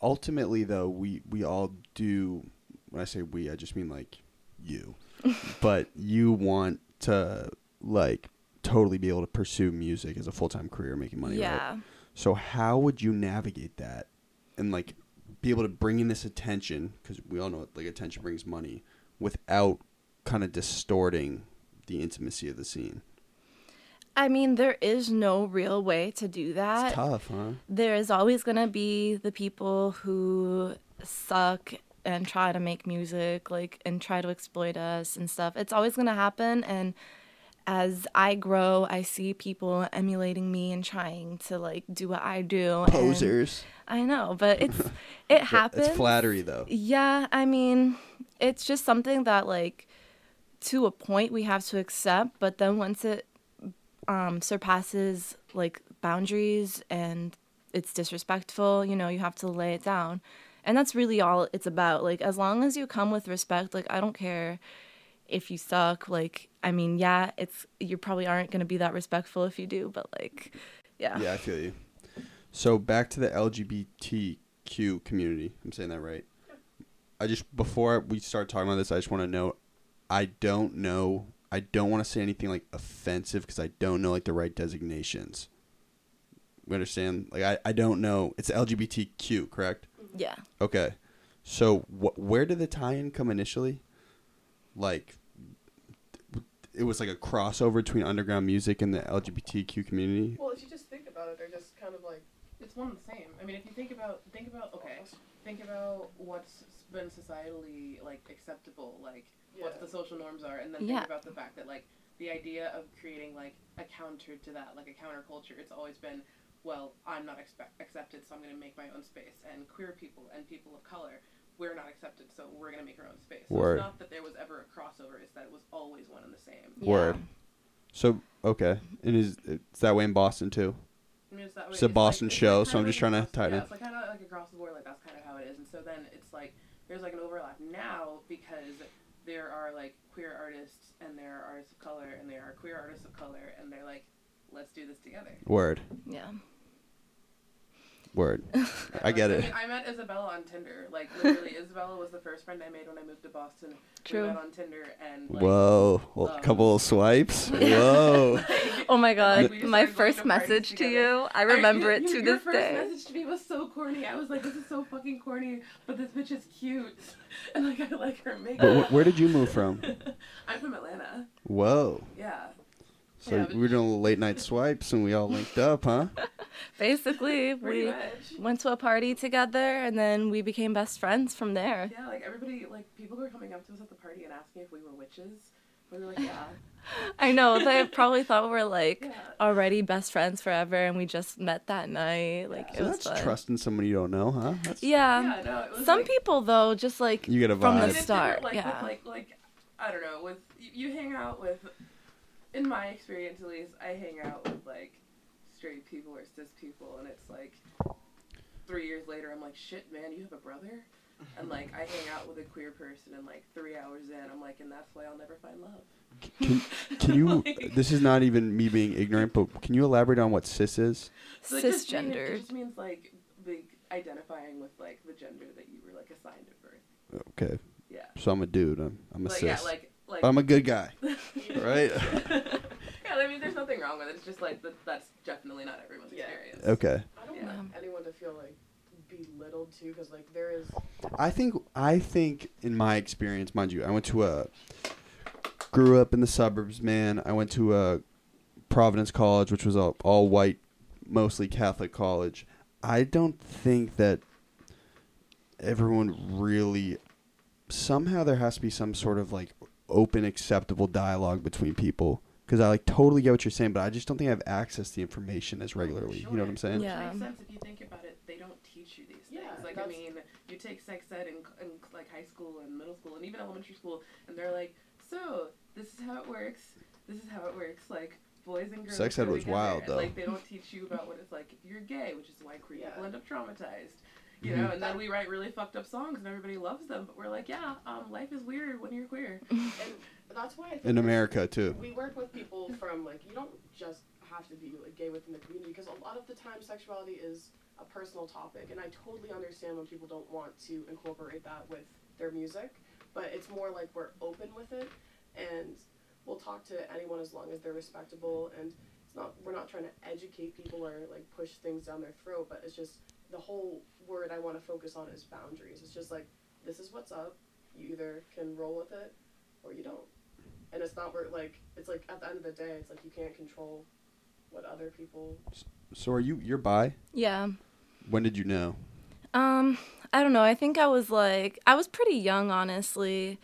ultimately though, we we all do when I say we, I just mean like you. [LAUGHS] but you want to like totally be able to pursue music as a full-time career making money, yeah. right? So how would you navigate that and like be able to bring in this attention cuz we all know like attention brings money without kind of distorting the intimacy of the scene? I mean, there is no real way to do that. It's tough, huh? there is always going to be the people who suck and try to make music like and try to exploit us and stuff it's always going to happen and as i grow i see people emulating me and trying to like do what i do and- Posers. i know but it's [LAUGHS] it happens It's flattery though. yeah, I mean, it's just something that like to a point we have to accept, but then once it um surpasses like boundaries and it's disrespectful, you know, you have to lay it down. And that's really all it's about. Like as long as you come with respect, like I don't care if you suck, like I mean, yeah, it's you probably aren't going to be that respectful if you do, but like yeah. Yeah, I feel you. So back to the LGBTQ community. I'm saying that right. I just before we start talking about this, I just want to know. I don't know. I don't want to say anything like offensive because I don't know like the right designations. We understand? Like I, I don't know. It's LGBTQ, correct? Yeah. Okay. So wh- where did the tie-in come initially? Like it was like a crossover between underground music and the LGBTQ community. Well, if you just think about it, they're just kind of like It's one and the same. I mean, if you think about think about okay, think about what's been societally like acceptable, like what the social norms are, and then Yeah. think about the fact that like the idea of creating like a counter to that, like a counterculture, it's always been, well, I'm not expect- accepted, so I'm going to make my own space, and queer people and people of color. We're not accepted, so we're gonna make our own space. So Word. it's not that there was ever a crossover; it's that it was always one and the same. Yeah. Word. So okay, and is it's that way in Boston too? I mean, it's that way. It's a Boston it's show, kind so I'm just trying to across- tie it yeah. It's like kind of like across the board, like that's kind of how it is. And so then it's like there's like an overlap now because there are like queer artists and there are artists of color and there are queer artists of color and they're like, let's do this together. Word. Yeah. Word. [LAUGHS] I like, get I it. mean, I met Isabella on Tinder. Like literally, [LAUGHS] Isabella was the first friend I made when I moved to Boston. True. We met on Tinder and like, Whoa, well, um, couple of swipes. [LAUGHS] Whoa. Oh my god, we just my first message to together. you, I remember I- it you- to your this first day. message to me was so corny. I was like, this is so fucking corny, but this bitch is cute, and like I like her makeup. But wh- where did you move from? I'm from Atlanta. Whoa. Yeah. So Yeah, we were doing late night swipes and we all linked up, huh? [LAUGHS] Basically, Pretty we much. went to a party together and then we became best friends from there. Yeah, like everybody, like people were coming up to us at the party and asking if we were witches. We were like, yeah, [LAUGHS] I know, they probably thought we were like yeah. already best friends forever and we just met that night. Like Yeah. it So was that's fun. trusting someone you don't know, huh? That's, Yeah. yeah, um, no, it was Some like, people though, just like You get a vibe. from the it's start. like, yeah. With, like, like, I don't know. With you, you hang out with, in my experience at least, I hang out with like straight people or cis people, and it's like three years later, I'm like, shit, man, you have a brother. And like I hang out with a queer person, and like three hours in, I'm like, and that's why I'll never find love. Can, can you, [LAUGHS] Like- this is not even me being ignorant, but can you elaborate on what cis is? So it just mean- Cisgender. It just means like big identifying with like the gender that you were like assigned at birth. Okay. Yeah. So I'm a dude. I'm, I'm a But cis. yeah, like like. I'm a good guy, right? [LAUGHS] yeah, I mean, there's nothing wrong with it. It's just like that, that's definitely not everyone's Yeah. experience. Okay. I don't Yeah. want anyone to feel like belittled too, because like there is I think I think in my experience, mind you, I went to a grew up in the suburbs, man. I went to a Providence College, which was a all white, mostly Catholic college. I don't think that everyone really somehow there has to be some sort of like open acceptable dialogue between people because I like totally get what you're saying, but I just don't think I have access to the information as regularly. You know what I'm saying? Which Yeah. makes sense if you think about it. They don't teach you these things. Yeah, like I mean, you take sex ed in, in like high school and middle school and even elementary school, and they're like, so this is how it works. This is how it works. Like boys and girls. Sex ed was together. wild, though. Like they don't teach you about what it's like if you're gay, which is why queer Yeah. people end up traumatized. You Mm-hmm. know, and then we write really fucked up songs and everybody loves them, but we're like, yeah, um, life is weird when you're queer. [LAUGHS] and [LAUGHS] that's why I think In there's- America too. we work with people from like you don't just have to be like gay within the community because a lot of the time sexuality is a personal topic and I totally understand when people don't want to incorporate that with their music but it's more like we're open with it and we'll talk to anyone as long as they're respectable and it's not we're not trying to educate people or like push things down their throat but it's just the whole word I want to focus on is boundaries it's just like this is what's up you either can roll with it or you don't and it's not where like it's like at the end of the day it's like you can't control what other people So are you you're bi? yeah. When did you know? Um, I don't know. I think I was like I was pretty young, honestly.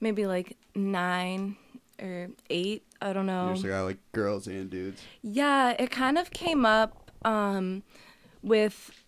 Maybe like nine or eight. I don't know. You're just like I like girls and dudes. Yeah, it kind of came up um, with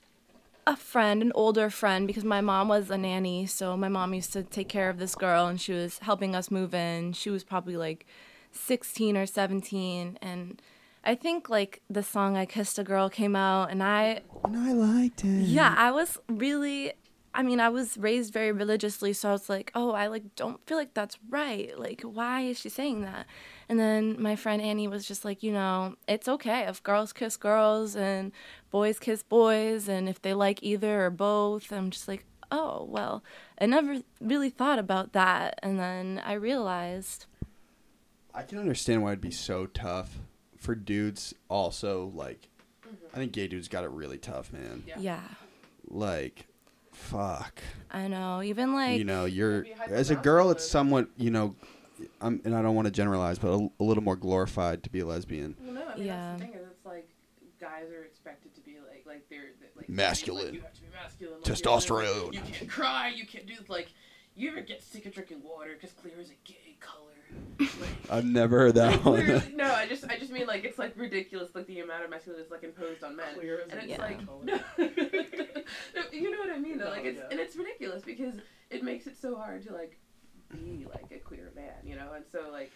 a friend, an older friend, because my mom was a nanny. So my mom used to take care of this girl, and she was helping us move in. She was probably like 16 or 17, and I think like the song "I Kissed a Girl" came out, and I And I liked it. yeah, I was really I mean, I was raised very religiously, so I was like, oh, I like don't feel like that's right. Like, why is she saying that? And then my friend Annie was just like, you know, it's okay if girls kiss girls and boys kiss boys, and if they like either or both. I'm just like, oh, well, I never really thought about that. And then I realized, I can understand why it'd be so tough for dudes. Also, like, I think gay dudes got it really tough, man. Yeah. yeah, Like, fuck. I know. Even like, you know, you're as a girl, it's somewhat, you know, I'm, and I don't want to generalize, but a, a little more glorified to be a lesbian. Well, no, I mean Yeah. that's the thing is it's like guys are expected to be like like they're they're, like Masculine. Like, you have to be masculine. Like, Testosterone. Like, you can't cry. You can't do like. You ever get sick of drinking water because clear is a gay color? [LAUGHS] Like, I've never heard that one. Clear- no, I just I just mean like it's like ridiculous like the amount of masculinity that's like imposed on men. Clear as and a it's Yeah. like color. no, [LAUGHS] No, you know what I mean though. No, like it's yeah. and it's ridiculous because it makes it so hard to like be like a queer man, you know. And so like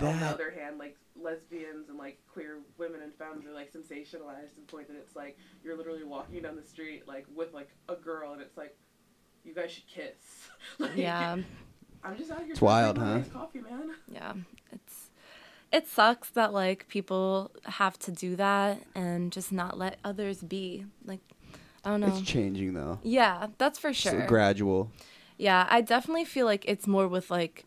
on the other hand, like lesbians and like queer women and femmes are like sensationalized to the point that it's like you're literally walking down the street like with like a girl and it's like you guys should kiss. [LAUGHS] like, yeah. I'm just out here. It's wild, huh? nice Coffee, man. yeah it's it sucks that like people have to do that and just not let others be like i don't know It's changing though. yeah that's for It's sure gradual. Yeah i definitely feel like it's more with like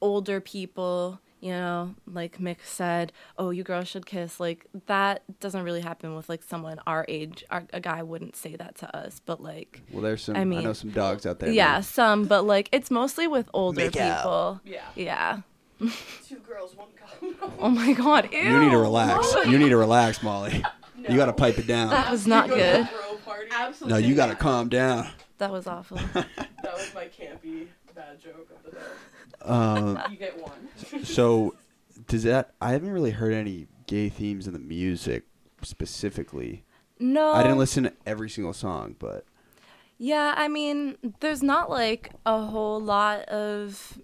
older people you know like mick said oh you girls should kiss like that doesn't really happen with like someone our age our, a guy wouldn't say that to us but like Well, there's some. I mean, I, know some dogs out there. yeah man. some but like it's mostly with older Make out. people Yeah. yeah Two girls, one cup. [LAUGHS] oh my god ew. [LAUGHS] You need to relax. Molly. [LAUGHS] You need to relax, Molly. You got to pipe it down. That was not You go to a good. bro party. No, you got to calm down. That was awful. [LAUGHS] That was my campy bad joke of the day. Um, You get one. so, [LAUGHS] does that? I haven't really heard any gay themes in the music specifically. No. I didn't listen to every single song, but Yeah, I mean, there's not like a whole lot of.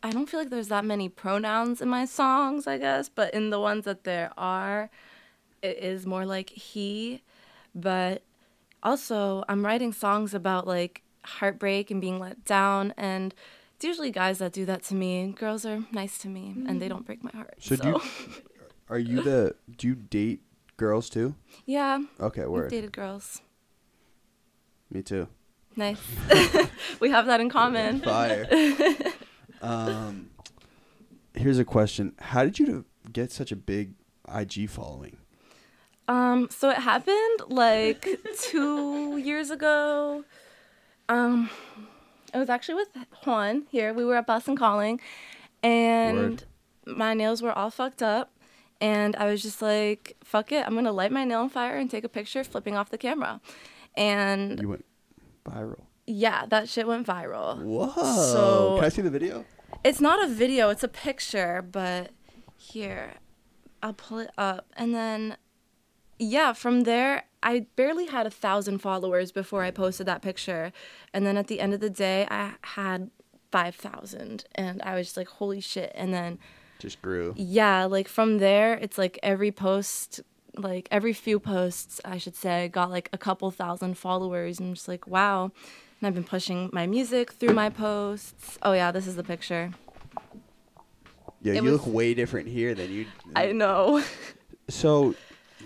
I don't feel like there's that many pronouns in my songs, I guess, but in the ones that there are, it is more like he. But also, I'm writing songs about like heartbreak and being let down, and it's usually guys that do that to me. Girls are nice to me, and they don't break my heart. so, So, do you, [LAUGHS] are you the? Do you date girls too? yeah, Okay, I've word. dated girls. Me too. Nice. [LAUGHS] [LAUGHS] we have that in common. Fire. um, here's a question: How did you get such a big IG following? Um, so it happened like [LAUGHS] two years ago. Um, it was actually with Juan here. We were at Boston Calling, and Word. my nails were all fucked up. And I was just like, fuck it, I'm gonna light my nail on fire and take a picture flipping off the camera. And You went viral. yeah, that shit went viral. Whoa! So- Can I see the video? It's not a video, it's a picture, but here, I'll pull it up. And then, yeah, from there, I barely had a thousand followers before I posted that picture. And then at the end of the day, I had 5,000. And I was just like, holy shit. And then, Just grew. yeah, like from there, it's like every post, like every few posts, I should say, got like a couple thousand followers. And I'm just like, wow. And I've been pushing my music through my posts. Oh, yeah, this is the picture. Yeah, It you was- look way different here than you. I know. [LAUGHS] [LAUGHS] So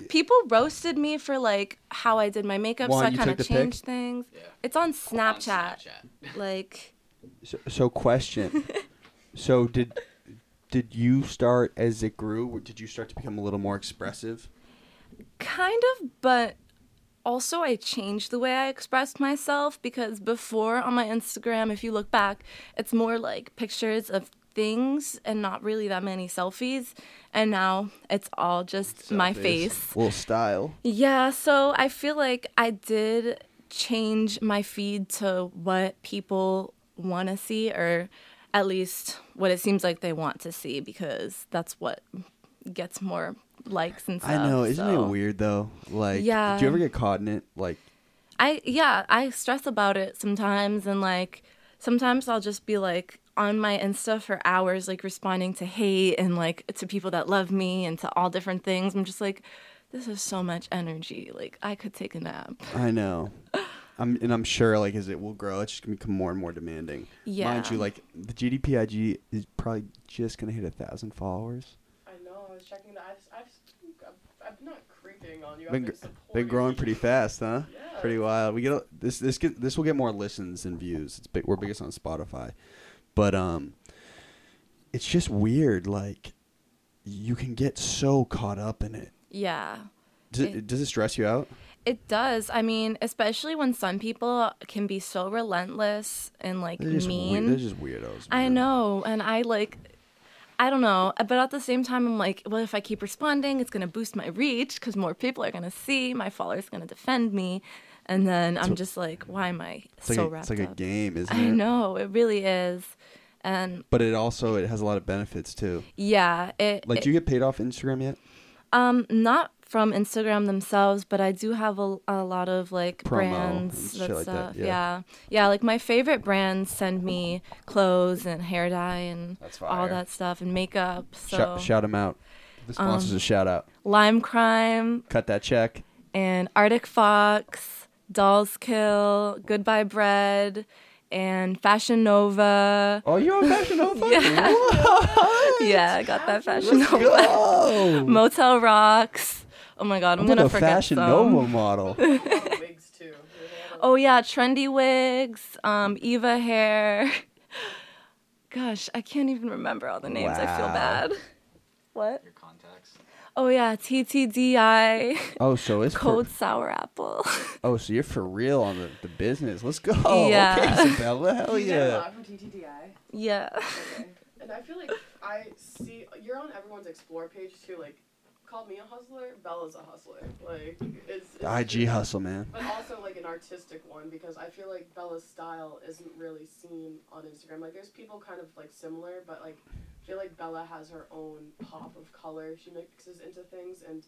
People roasted me for like how I did my makeup, Juan, so I you kind of took the pic? changed things. Yeah. It's on On Snapchat. Snapchat. Like, So, so question. [LAUGHS] so did did you start as it grew? Or did you start to become a little more expressive? kind of, but also I changed the way I expressed myself because before on my Instagram, if you look back, it's more like pictures of things and not really that many selfies. And now it's all just my face. little style. Yeah, so I feel like I did change my feed to what people want to see, or at least what it seems like they want to see, because that's what gets more likes and stuff. I know, isn't so- it weird though? Like, Yeah. do you ever get caught in it? Like, I yeah, I stress about it sometimes, and like sometimes I'll just be like on my Insta for hours, like responding to hate and like to people that love me and to all different things. I'm just like, this is so much energy. Like I could take a nap. I know. I'm and I'm sure like as it will grow, it's just gonna become more and more demanding. Yeah. Mind you, like the GDPIG is probably just gonna hit a thousand followers. I know. I was checking that. I've, I've, I've, I'm not creeping on you. Been I've been, Been growing pretty fast, huh? Yeah. Pretty wild. We get this this get this will get more listens and views. It's big. We're biggest on Spotify, but um, it's just weird. Like you can get so caught up in it. Yeah. Does it, It- does it stress you out? It does. I mean, especially when some people can be so relentless and like They're mean. weird. They're just weirdos. I know, and I like I don't know, but at the same time I'm like, well if I keep responding, it's going to boost my reach cuz more people are going to see, my followers going to defend me, and then I'm just like, why am I so like a, wrapped it's like a game, isn't [LAUGHS] it? I know, it really is. And But it also it has a lot of benefits too. yeah, it, Like, do you get paid off Instagram yet? um not from Instagram themselves, but I do have a, a lot of like Promo brands and that shit like that, yeah. yeah. yeah, Like my favorite brands send me clothes and hair dye and That's all fire. that stuff and makeup. So shout, shout them out. The sponsors Um, a shout out. Lime Crime Cut that check. and Arctic Fox, Dolls Kill, Goodbye Bread, and Fashion Nova. Oh, you're on Fashion Nova. [LAUGHS] Yeah. What? Yeah, I got that Fashion Nova. Go. [LAUGHS] Motel Rocks. Oh my god, I'm, I'm gonna a forget Fashion some. Nova model. A lot of wigs [LAUGHS] too. There's a lot of- Oh yeah, trendy wigs, um, Eva hair. Gosh, I can't even remember all the names. I feel bad. What? Your contacts. Oh yeah, TTDeye, Oh, so it's cold For, Sour Apple. [LAUGHS] oh, so you're for real on the, the business. Let's go. Yeah. Okay, Isabella. Hell You get a yeah. lot for TTDeye. yeah. Okay. And I feel like I see you're on everyone's explore page too. Like, call me a hustler. Bella's a hustler. Like, it's, it's The IG hustle, man. But also like an artistic one because I feel like Bella's style isn't really seen on Instagram. Like, there's people kind of like similar, but like, I feel like Bella has her own pop of color. She mixes into things and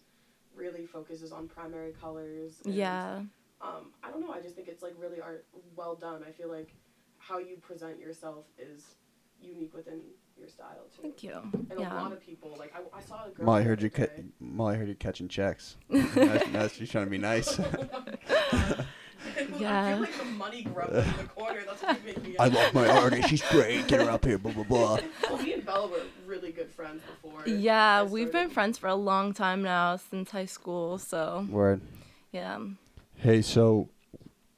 really focuses on primary colors. and, Yeah. Um, I don't know. I just think it's like really art well done. I feel like how you present yourself is unique within your style too. Thank you. And Yeah. a lot of people, like I, I saw a girl. Molly heard you other cut. Molly heard you catching checks. [LAUGHS] that's, that's she's trying to be nice. [LAUGHS] [LAUGHS] I Yeah. feel like the money grub in the corner. That's what you make me. I love my artist. She's great. Get her up here. Blah blah blah. Well, me and Bella were really good friends before. Yeah, we've been friends for a long time now, since high school. So Word. yeah. Hey, so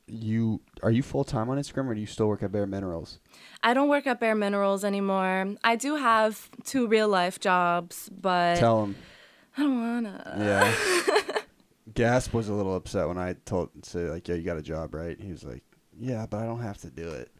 you are you full time on Instagram or do you still work at Bare Minerals? I don't work at Bare Minerals anymore. I do have two real life jobs, but Tell him. I don't wanna. Yeah. [LAUGHS] Gasp was a little upset when I told say like, yeah, you got a job, right? He was like, yeah, but I don't have to do it.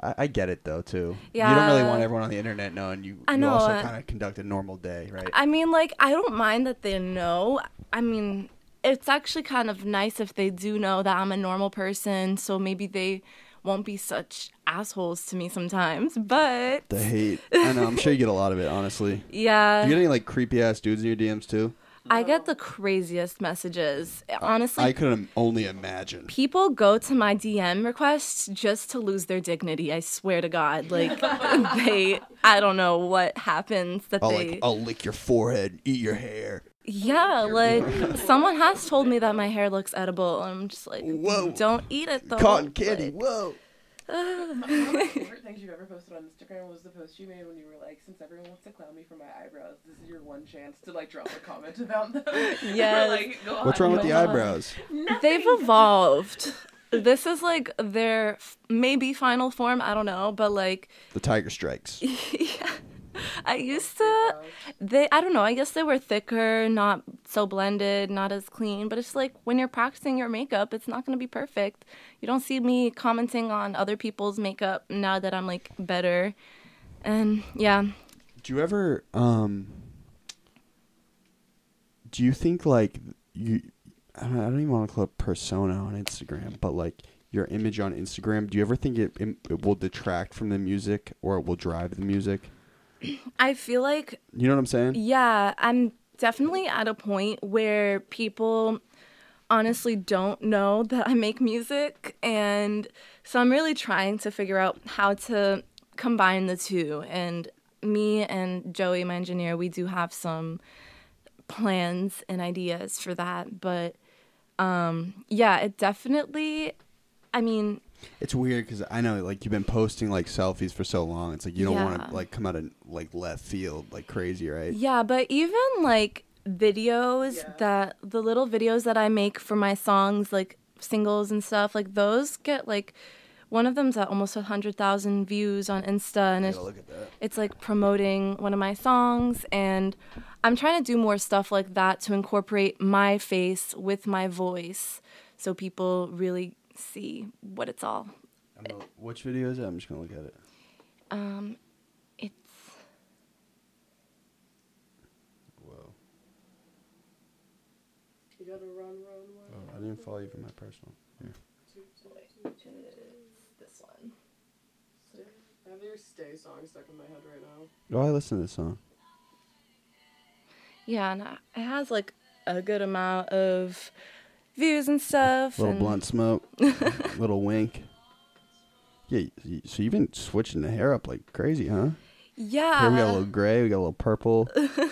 I, I get it though too. You don't really want everyone on the internet knowing you. I you know, also uh, kind of conduct a normal day, right? I mean, like, I don't mind that they know. I mean, it's actually kind of nice if they do know that I'm a normal person, so maybe they won't be such assholes to me sometimes. But the hate. I know. I'm sure you get a lot of it. Honestly. [LAUGHS] yeah, Do you get any like creepy ass dudes in your DMs too? I get the craziest messages. Honestly, I could only imagine. people go to my DM requests just to lose their dignity. I swear to God, like [LAUGHS] they, I don't know what happens that I'll they. like I'll lick your forehead, eat your hair. Yeah, like someone has told me that my hair looks edible. and I'm just like, Whoa. don't eat it though. Cotton candy. like- Whoa. One of my favorite [LAUGHS] things you've ever posted on Instagram was the post you made when you were like, "Since everyone wants to clown me for my eyebrows, this is your one chance to like drop a comment about them." [LAUGHS] Yes. Like, What's wrong with the God. eyebrows? They've evolved. This is like their f- maybe final form. I don't know, but like, The tiger strikes. [LAUGHS] yeah. I used to. They, I don't know. I guess they were thicker, not so blended, not as clean. But it's like when you're practicing your makeup, it's not gonna be perfect. You don't see me commenting on other people's makeup now that I'm like better. And yeah, Do you ever um do you think like you I don't, I don't even want to call it persona on Instagram, but like your image on Instagram, do you ever think it, it, it will detract from the music or it will drive the music? [CLEARS THROAT] I feel like You know what I'm saying? Yeah, I'm definitely at a point where people honestly don't know [LAUGHS] that I make music. And so I'm really trying to figure out how to combine the two. And me and Joey, my engineer, we do have some plans and ideas for that. But um, yeah, it definitely. I mean, It's weird because I know like you've been posting like selfies for so long. It's like you don't want to like come out of like left field like crazy, right? Yeah, but even like videos Yeah. that the little videos that I make for my songs, like singles and stuff, like those get like one of them's at almost a hundred thousand views on Insta, and I it's look at that. it's like promoting one of my songs, and I'm trying to do more stuff like that to incorporate my face with my voice, so people really see what it's all. I'm which video is it? I'm just gonna look at it. Um, it's Whoa. You gotta run, run, Oh. I didn't follow you from my personal. Here. this one. I have your Stay song stuck in my head right now. Oh, I listen to this song. Yeah, and it has like a good amount of views and stuff. Little and- blunt smoke, [LAUGHS] little wink. Yeah, so you've been switching the hair up like crazy, huh? Yeah. Here we got a little gray, we got a little purple.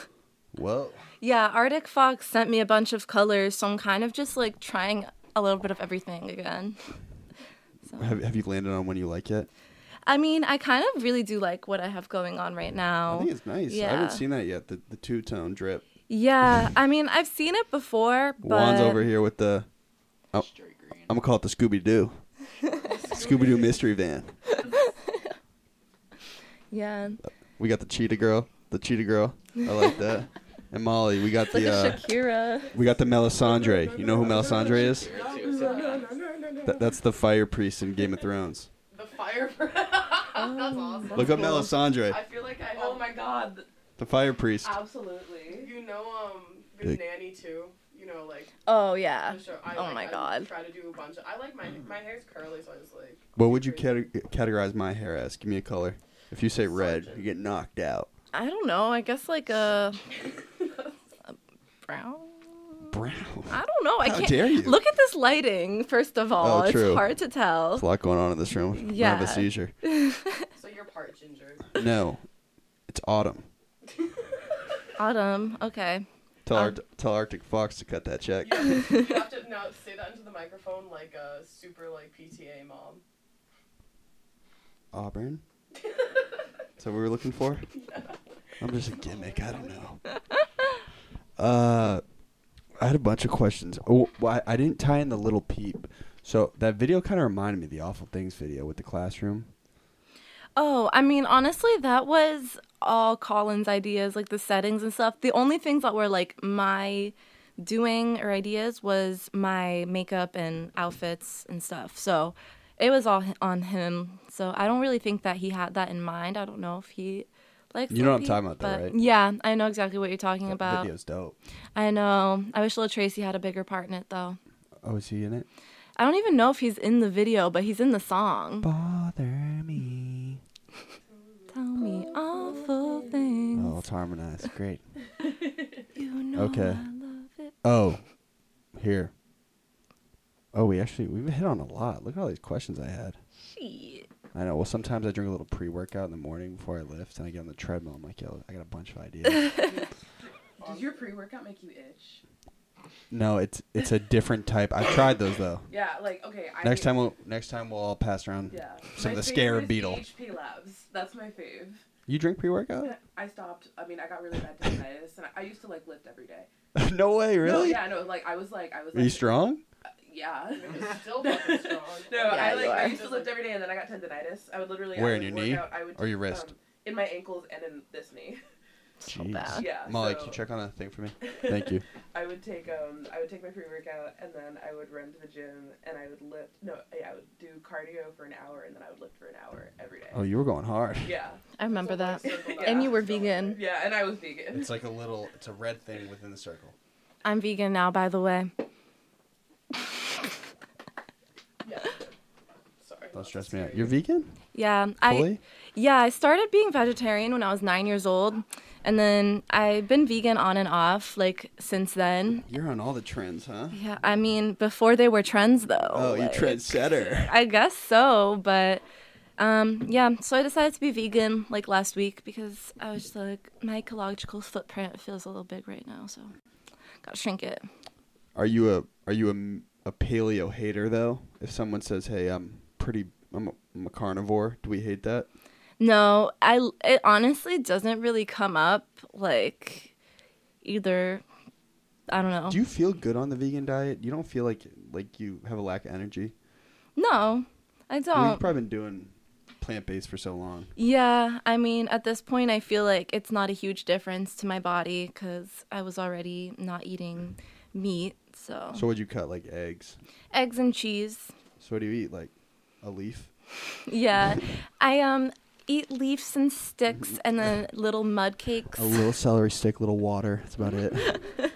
[LAUGHS] Whoa. Yeah, Arctic Fox sent me a bunch of colors, so I'm kind of just like trying a little bit of everything again. So, Have, have you landed on one you like yet? I mean, I kind of really do like what I have going on right now. I think it's nice. Yeah. I haven't seen that yet. The the two tone drip. Yeah, I mean, I've seen it before, but Juan's over here with the. Oh. I'm gonna call it the Scooby Doo. Scooby Doo mystery van. Yeah, We got the cheetah girl. The cheetah girl. I like that. And Molly, we got it's like the a uh, Shakira. we got the Melisandre. You know who Melisandre is? No, no, no, no, no. That, that's the fire priest in Game of Thrones. The fire. Priest That's awesome. Look up cool. Melisandre, I feel like I. Oh my god. the fire priest. Absolutely. You know, um, Good Dick. Nanny too. You know, like Oh yeah. the show. I, Oh like, my I God. Try to do a bunch of. I like my my hair's curly, so I just like. What would you crazy. cate- categorize my hair as? Give me a color. If you say red, you get knocked out. I don't know. I guess like a, [LAUGHS] a brown. Brown. I don't know. I How can't. dare you. Look at this lighting. First of all, Oh, true. it's hard to tell. There's a lot going on in this room. I have Yeah. a seizure. So you're part ginger. No, it's autumn. Autumn. Okay. Tell, Um, Art- tell Arctic Fox to cut that check. You have, to, you have to now [LAUGHS] say that into the microphone like a super like PTA mom. Auburn. [LAUGHS] Is that what we were looking for? I'm just a gimmick. I don't know. Uh, I had a bunch of questions. Oh, well, I, I didn't tie in the little peep. So that video kind of reminded me of the awful things video with the classroom. Oh, I mean, honestly, that was all Colin's ideas, like the settings and stuff. The only things that were like my doing or ideas was my makeup and outfits and stuff. So it was all on him. So I don't really think that he had that in mind. I don't know if he likes. You know what I'm talking about though, right? Yeah, I know exactly what you're talking That about. video's dope. I know. I wish Lil Tracy had a bigger part in it though. Oh, is he in it? I don't even know if he's in the video, but he's in the song. Bother me. Tell me awful things. Oh, it's harmonized. Great. [LAUGHS] You know Okay. I love it. Oh, here. Oh, we actually we've hit on a lot. Look at all these questions I had. Shit. I know. Well, sometimes I drink a little pre-workout in the morning before I lift, and I get on the treadmill. I'm like, yo, I got a bunch of ideas. [LAUGHS] Did your pre-workout make you itch? no, it's it's a different type. I've tried those though. [LAUGHS] Yeah, like okay. I Next time we'll next time we'll all pass around. Yeah. Some of My the Scarab favorite Beetle. is HP Labs. That's my fave. You drink pre-workout? [LAUGHS] I stopped. I mean, I got really bad tendinitis, and I, I used to like lift every day. [LAUGHS] no way, really? No, yeah, no, like I was like I was. Are like, you strong? uh, yeah. [LAUGHS] It's still fucking strong. No, Yeah, I you like I are. used to lift every day, and then I got tendinitis. I would literally. Where, I in would your work knee Out, I would, or your wrist? Um, in my ankles and in this knee. So bad. Yeah. Molly, so can you check on that thing for me? [LAUGHS] Thank you. I would take um I would take my pre workout and then I would run to the gym and I would lift. No, yeah, I would do cardio for an hour and then I would lift for an hour every day. Oh, you were going hard. Yeah. I remember that. So, like, Yeah. And you were so, like, vegan. Yeah, and I was vegan. It's like a little. It's a red thing within the circle. I'm vegan now, by the way. [LAUGHS] Yeah. Sorry. Don't stress me out. You're vegan? Yeah, I yeah I started being vegetarian when I was nine years old, and then I've been vegan on and off like since then. You're on all the trends, huh? Yeah, I mean before they were trends though. Oh, you like- trendsetter. I guess so, but um, yeah. So I decided to be vegan like last week because I was just like my ecological footprint feels a little big right now, so gotta shrink it. Are you a Are you a, a paleo hater though? if someone says, "Hey, I'm pretty, I'm a, I'm a carnivore," do we hate that? No, I it honestly doesn't really come up like either. I don't know. Do you feel good on the vegan diet? You don't feel like like you have a lack of energy. no, I I mean, don't. you've probably been doing plant based for so long. Yeah, I mean, at this point, I feel like it's not a huge difference to my body because I was already not eating meat. So, So would you cut like eggs? eggs and cheese. So what do you eat? Like a leaf? [LAUGHS] Yeah, I um eat leaves and sticks mm-hmm. and then little mud cakes. A little celery stick, little water. That's about it. [LAUGHS]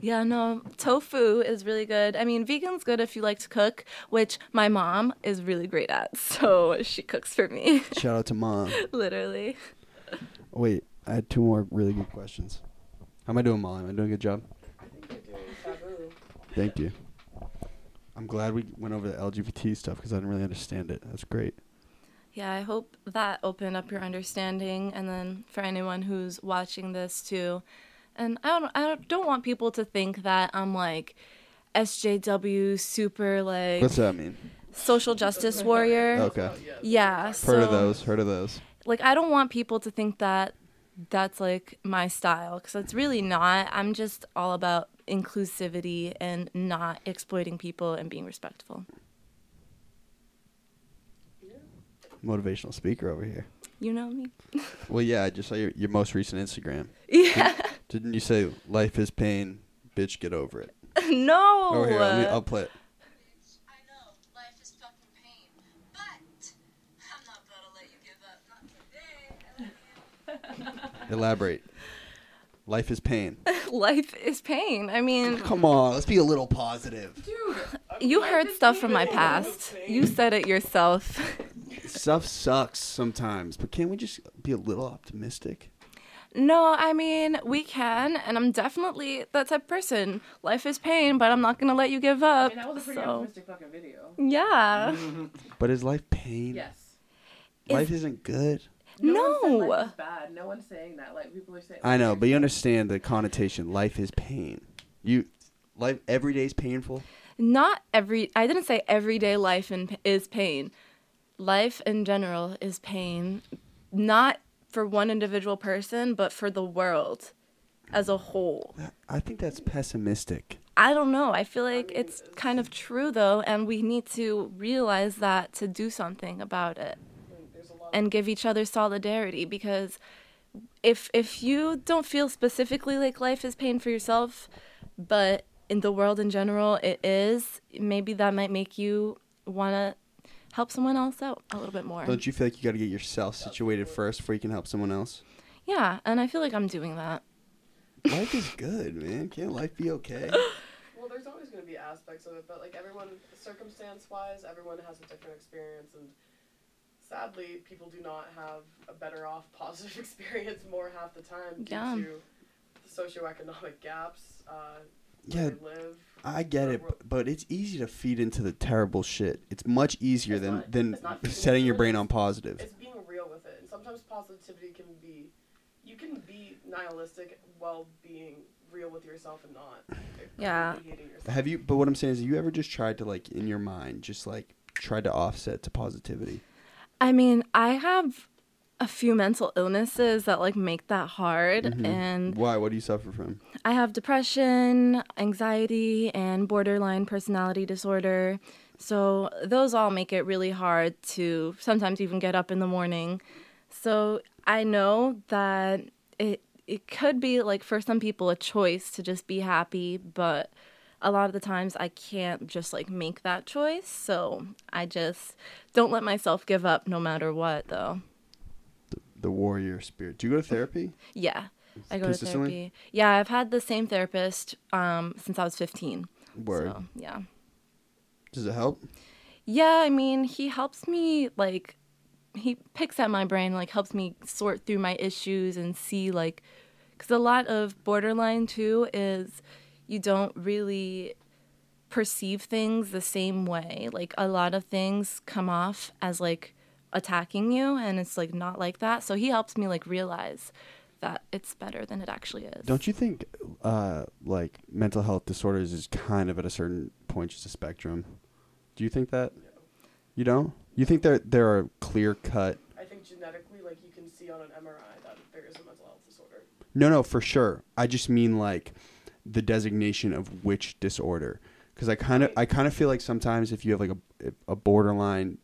Yeah, no, tofu is really good. I mean, vegan's good if you like to cook, which my mom is really great at. [LAUGHS] So she cooks for me, Shout out to mom. [LAUGHS] literally. Wait, I had two more really good questions. How am I doing, Molly? Am I doing a good job? I think you're doing taboo. Thank you. I'm glad we went over the LGBT stuff because I didn't really understand it. That's great. Yeah, I hope that opened up your understanding, and then for anyone who's watching this too, and I don't, I don't- want people to think that I'm like SJW super like What's that mean? social justice warrior. Okay. Yeah. So Heard of those? Heard of those? like I don't want people to think that that's like my style because it's really not. I'm just all about inclusivity and not exploiting people and being respectful. Motivational speaker over here. You know me? [LAUGHS] Well, yeah, I just saw your, your most recent Instagram. [LAUGHS] Yeah. Didn't you say life is pain, bitch, get over it? [LAUGHS] no. Over here, let me, I'll play it. I know, life is fucking pain, but I'm not gonna let you give up. Not today. Elaborate. Life is pain. Life is pain. I mean, Come on, let's be a little positive. you heard stuff from my past. You said it yourself. Stuff sucks sometimes, but can't we just be a little optimistic? No, I mean, we can, and I'm definitely that type of person. Life is pain, but I'm not gonna let you give I up. mean, that was a pretty so, optimistic fucking video. yeah. [LAUGHS] But is life pain? Yes. Life isn't good. No. One said life is bad. No one's saying that. Like people are saying. I know, but you understand the connotation. Life is pain. You, life every day is painful. Not every. I didn't say everyday life in, is pain. Life in general is pain, not for one individual person, but for the world as a whole. I think that's pessimistic. I don't know. I feel like it's kind of true though, and we need to realize that to do something about it There's a lot and give each other solidarity because if if you don't feel specifically like life is pain for yourself, but in the world in general it is, maybe that might make you want to help someone else out a little bit more. Don't you feel like you got to get yourself situated first before you can help someone else? Yeah, and I feel like I'm doing that. Life is good, man. Can't life be okay? [LAUGHS] Well, there's always going to be aspects of it, but like everyone, circumstance wise, everyone has a different experience, and sadly, people do not have a better off [LAUGHS] positive experience more half the time due Yeah. to the socioeconomic gaps, uh, Yeah, live. I get it, but- but it's easy to feed into the terrible shit. It's much easier It's than not- than it's not [LAUGHS] feeding setting your into it, brain on positive. It's being real with it, and sometimes positivity can be, you can be nihilistic while being real with yourself and not. [LAUGHS] Yeah. completely hating yourself. Have you? But what I'm saying is, have you ever just tried to like in your mind, just like tried to offset to positivity? I mean, I have a few mental illnesses that like make that hard Mhm. and Why? What do you suffer from? I have depression, anxiety, and borderline personality disorder. So those all make it really hard to sometimes even get up in the morning. So I know that it it could be like for some people a choice to just be happy, but a lot of the times I can't just like make that choice. So I just don't let myself give up no matter what though. The warrior spirit. Do you go to therapy? Yeah. I go to therapy. Yeah, I've had the same therapist um, since I was 15. Word. So, yeah. Does it help? Yeah, I mean, he helps me like he picks at my brain, like helps me sort through my issues and see like cuz a lot of borderline too is you don't really perceive things the same way. Like a lot of things come off as like attacking you and it's like not like that. So he helps me like realize that it's better than it actually is. Don't you think, uh, like mental health disorders is kind of at a certain point just a spectrum? Do you think that? You don't? You think that there are clear cut? I think genetically, like you can see on an MRI that there is a mental health disorder. No, no, for sure. I just mean like the designation of which disorder. Because I kind of, I kind of feel like sometimes if you have like a a borderline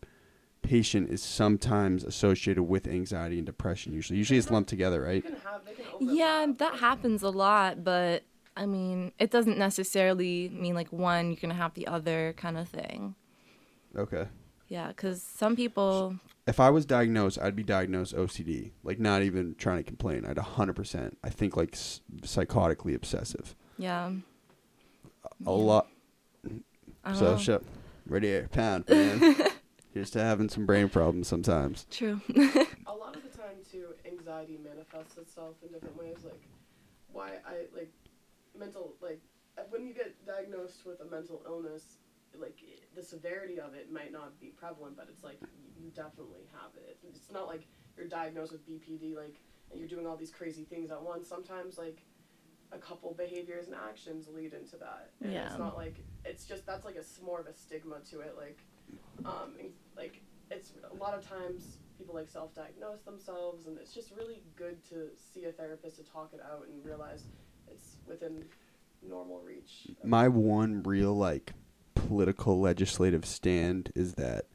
patient is sometimes associated with anxiety and depression. Usually, usually it's lumped together, right? can have, they can Yeah, that happens a lot, but I mean, it doesn't necessarily mean like one you're gonna have the other kind of thing. Okay. Yeah, because some people, If I was diagnosed, I'd be diagnosed OCD. Like not even trying to complain. I'd 100%. I think like psychotically obsessive. yeah, A lot. I don't So know. shut. Ready air pound, man. [LAUGHS] Here's to having some brain problems sometimes. True. [LAUGHS] [LAUGHS] a lot of the time too anxiety manifests itself in different ways like why i like mental like when you get diagnosed with a mental illness like i- the severity of it might not be prevalent but it's like you definitely have it it's not like you're diagnosed with bpd like and you're doing all these crazy things at once sometimes like a couple behaviors and actions lead into that and Yeah. it's not like it's just that's like a more of a stigma to it like um and, like it's a lot of times people like self-diagnose themselves and it's just really good to see a therapist to talk it out and realize it's within normal reach My one real like political legislative stand is that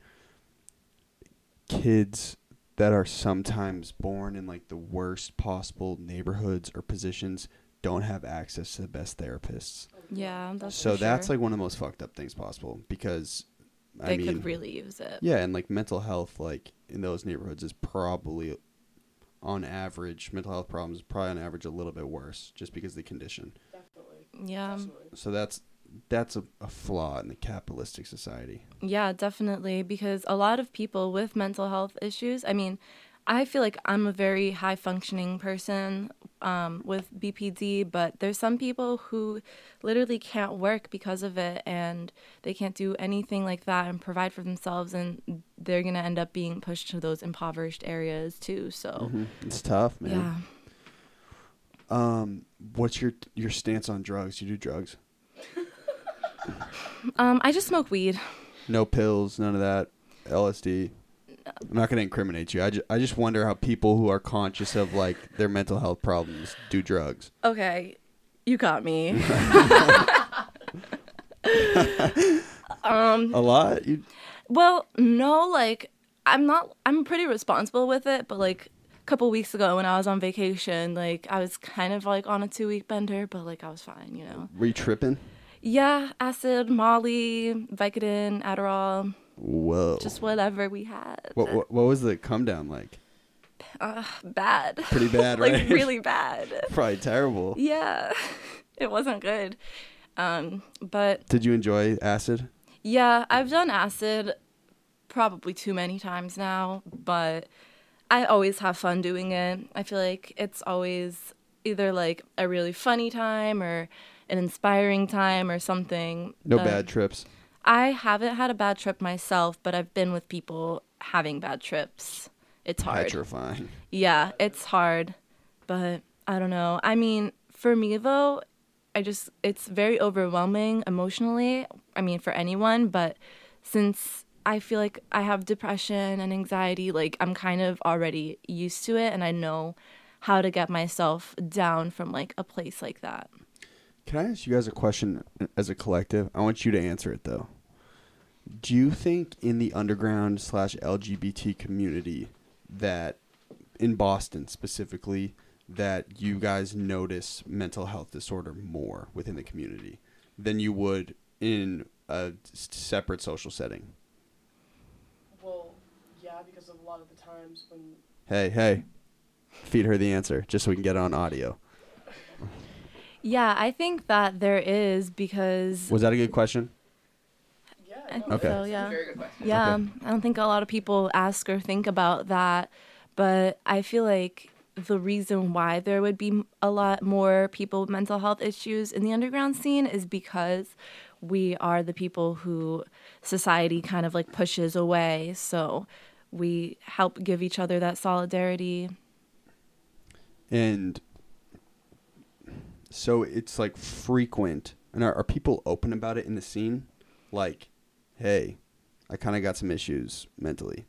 kids that are sometimes born in like the worst possible neighborhoods or positions don't have access to the best therapists. yeah, that's so for that's sure. like one of the most fucked up things possible because they I mean could really use it. Yeah, and like mental health, like in those neighborhoods, is probably, on average, mental health problems is probably on average a little bit worse, just because of the condition. definitely Yeah, definitely So that's that's a, a flaw in the capitalistic society. yeah, definitely. Because a lot of people with mental health issues, I mean, I feel like I'm a very high functioning person um, with BPD, but there's some people who literally can't work because of it and they can't do anything like that and provide for themselves, and they're gonna end up being pushed to those impoverished areas too. So, It's tough, man. yeah. Um, what's your your stance on drugs? Do you do drugs? [LAUGHS] Um, I just smoke weed. No pills, none of that. LSD. I'm not going to incriminate you. I, ju- I just wonder how people who are conscious of like their mental health problems do drugs. Okay, you got me. [LAUGHS] um, A lot. You, well, no, like I'm not. I'm pretty responsible with it, but like a couple weeks ago when I was on vacation, like I was kind of like on a two week bender, but like I was fine, you know. were you tripping? Yeah, acid, Molly, Vicodin, Adderall, Whoa. just whatever we had. what, what what was the come down like? Uh, bad. Pretty [LAUGHS] bad, like right? really bad. [LAUGHS] Probably terrible. Yeah, [LAUGHS] it wasn't good. Um, but Did you enjoy acid? Yeah, I've done acid probably too many times now, but I always have fun doing it. I feel like it's always either like a really funny time or an inspiring time or something. No but bad trips. I haven't had a bad trip myself, but I've been with people having bad trips. It's hard. Petrifying. Yeah, it's hard, but I don't know. I mean, for me though, I just it's very overwhelming emotionally. I mean, for anyone, but since I feel like I have depression and anxiety, like I'm kind of already used to it and I know how to get myself down from like a place like that. Can I ask you guys a question as a collective? I want you to answer it though. Do you think in the underground slash LGBT community that in Boston specifically that you guys notice mental health disorder more within the community than you would in a separate social setting? well yeah because of a lot of the times when Hey, hey. Feed her the answer just so we can get it on audio. Yeah, I think that there is because Was that a good question? Yeah I think Okay. so, yeah. very good question Yeah, Okay. Um, I don't think a lot of people ask or think about that, but I feel like the reason why there would be a lot more people with mental health issues in the underground scene is because we are the people who society kind of like pushes away. So we help give each other that solidarity. And so it's like frequent. And are, are people open about it in the scene? Like, hey, I kind of got some issues mentally.